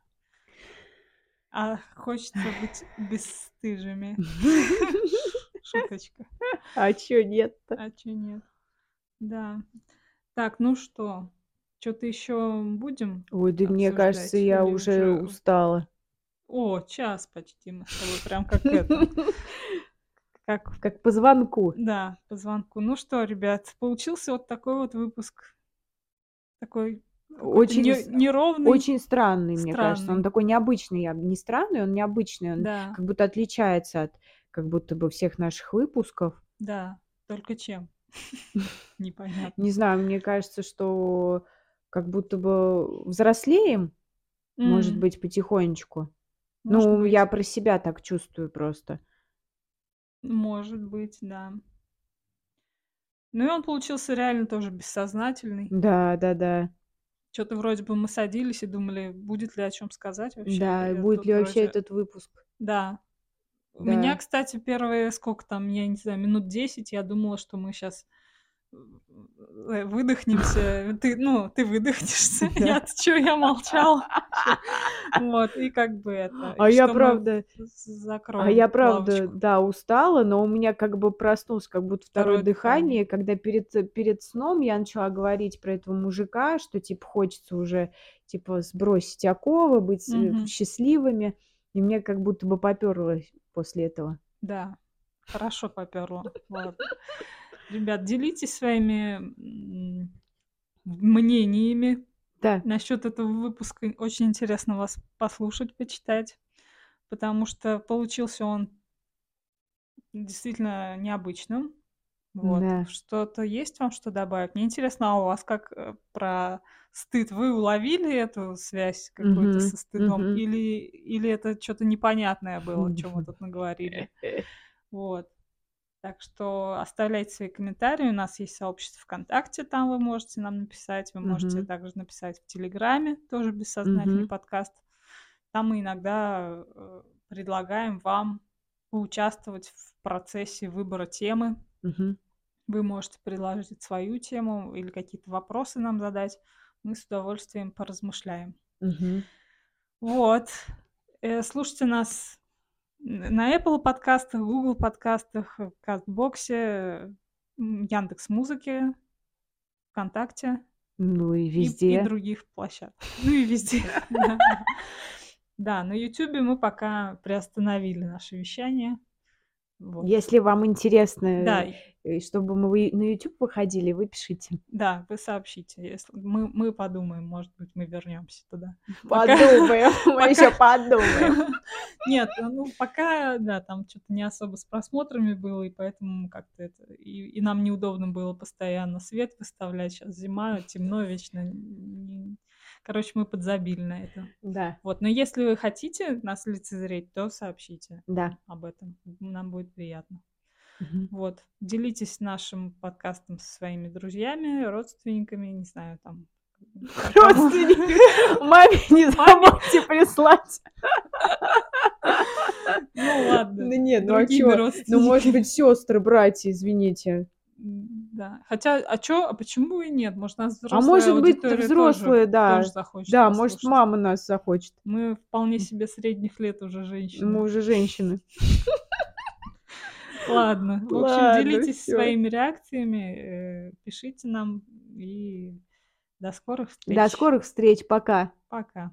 А хочется быть бесстыжими. Шуточка. А чё нет-то? А чё нет? Да. Так, ну что, чё-то еще будем Ой, да мне кажется, я уже устала. О, час почти мы с тобой прям как это как Как по звонку. Да, по звонку. Ну что, ребят, получился вот такой вот выпуск. Такой Очень не неровный, очень странный, мне кажется. Он странный. такой необычный. Не странный, он необычный. Он Да. как будто отличается от как будто бы всех наших выпусков. Да, только чем? Непонятно. Не знаю, мне кажется, что как будто бы взрослеем, может быть, потихонечку. Ну, я про себя так чувствую просто. Может быть, да. Ну, и он получился реально тоже бессознательный. Да, да-да. Чё-то вроде бы мы садились и думали, будет ли о чём сказать вообще. Да, и будет ли вообще вроде этот выпуск? Да. У меня, Да. кстати, первые, сколько там, я не знаю, минут 10 я думала, что мы э, выдохнемся. Ты, ну, ты выдохнешься. Да. Я-то чё, я молчала вообще. Вот, и как бы это, А я правда а я правда, лавочку. да, устала, но у меня как бы проснулось как будто второе Второе дыхание. дыхание, когда перед перед сном я начала говорить про этого мужика, что, типа, хочется уже, типа, сбросить оковы, быть, э, счастливыми. И мне как будто бы попёрло после этого. Да, хорошо попёрло. Ладно. Ребят, делитесь своими, мнениями Да. насчёт этого выпуска. Очень интересно вас послушать, почитать, потому что получился он действительно необычным. Вот. Да. Что-то есть вам что добавить? Мне интересно, а у вас как э, про стыд? Вы уловили эту связь какую-то Мгм, со стыдом? мгм. Или, или это что-то непонятное было, о чем мы тут наговорили? Вот. Так что оставляйте свои комментарии. У нас есть сообщество ВКонтакте, там вы можете нам написать. Вы можете Мгм. также написать в Телеграме, тоже бессознательный Мгм. подкаст. Там мы иногда э, предлагаем вам поучаствовать в процессе выбора темы. Мгм. Вы можете предложить свою тему или какие-то вопросы нам задать. Мы с удовольствием поразмышляем. Мгм. Вот. Э, Слушайте нас на Apple подкастах, Google подкастах, Кастбоксе, Яндекс Музыке, ВКонтакте Ну и и, и везде. других площадках. Ну и везде. Да. На Ютубе мы пока приостановили наше вещание. Вот. Если вам интересно, Да, э, чтобы мы на YouTube выходили, вы пишите. да, вы сообщите. Если мы, мы подумаем, может быть, мы вернемся туда. Подумаем, мы еще подумаем. Нет, ну пока, да, там что-то не особо с просмотрами было, и поэтому как-то это... И нам неудобно было постоянно свет выставлять. Сейчас зима, темно вечно. Короче, мы подзабили на это. Да, Вот, но если вы хотите нас лицезреть, то сообщите да. об этом. Нам будет приятно. Мгм. Вот, делитесь нашим подкастом со своими друзьями, родственниками, не знаю, там... Родственники, маме не забудьте прислать. Ну ладно. Да нет, ну а чё? Ну, может быть, сестры, братья, извините. Да. Хотя, а чё, а почему и нет? Может, нас А взрослая может быть, аудитория тоже- взрослые, да. тоже захочет Да, может, мама нас захочет. Мы вполне себе средних лет уже женщины. Мы уже женщины. Ладно. В общем, делитесь своими реакциями, э, пишите нам и до скорых встреч. До скорых встреч. Пока. Пока.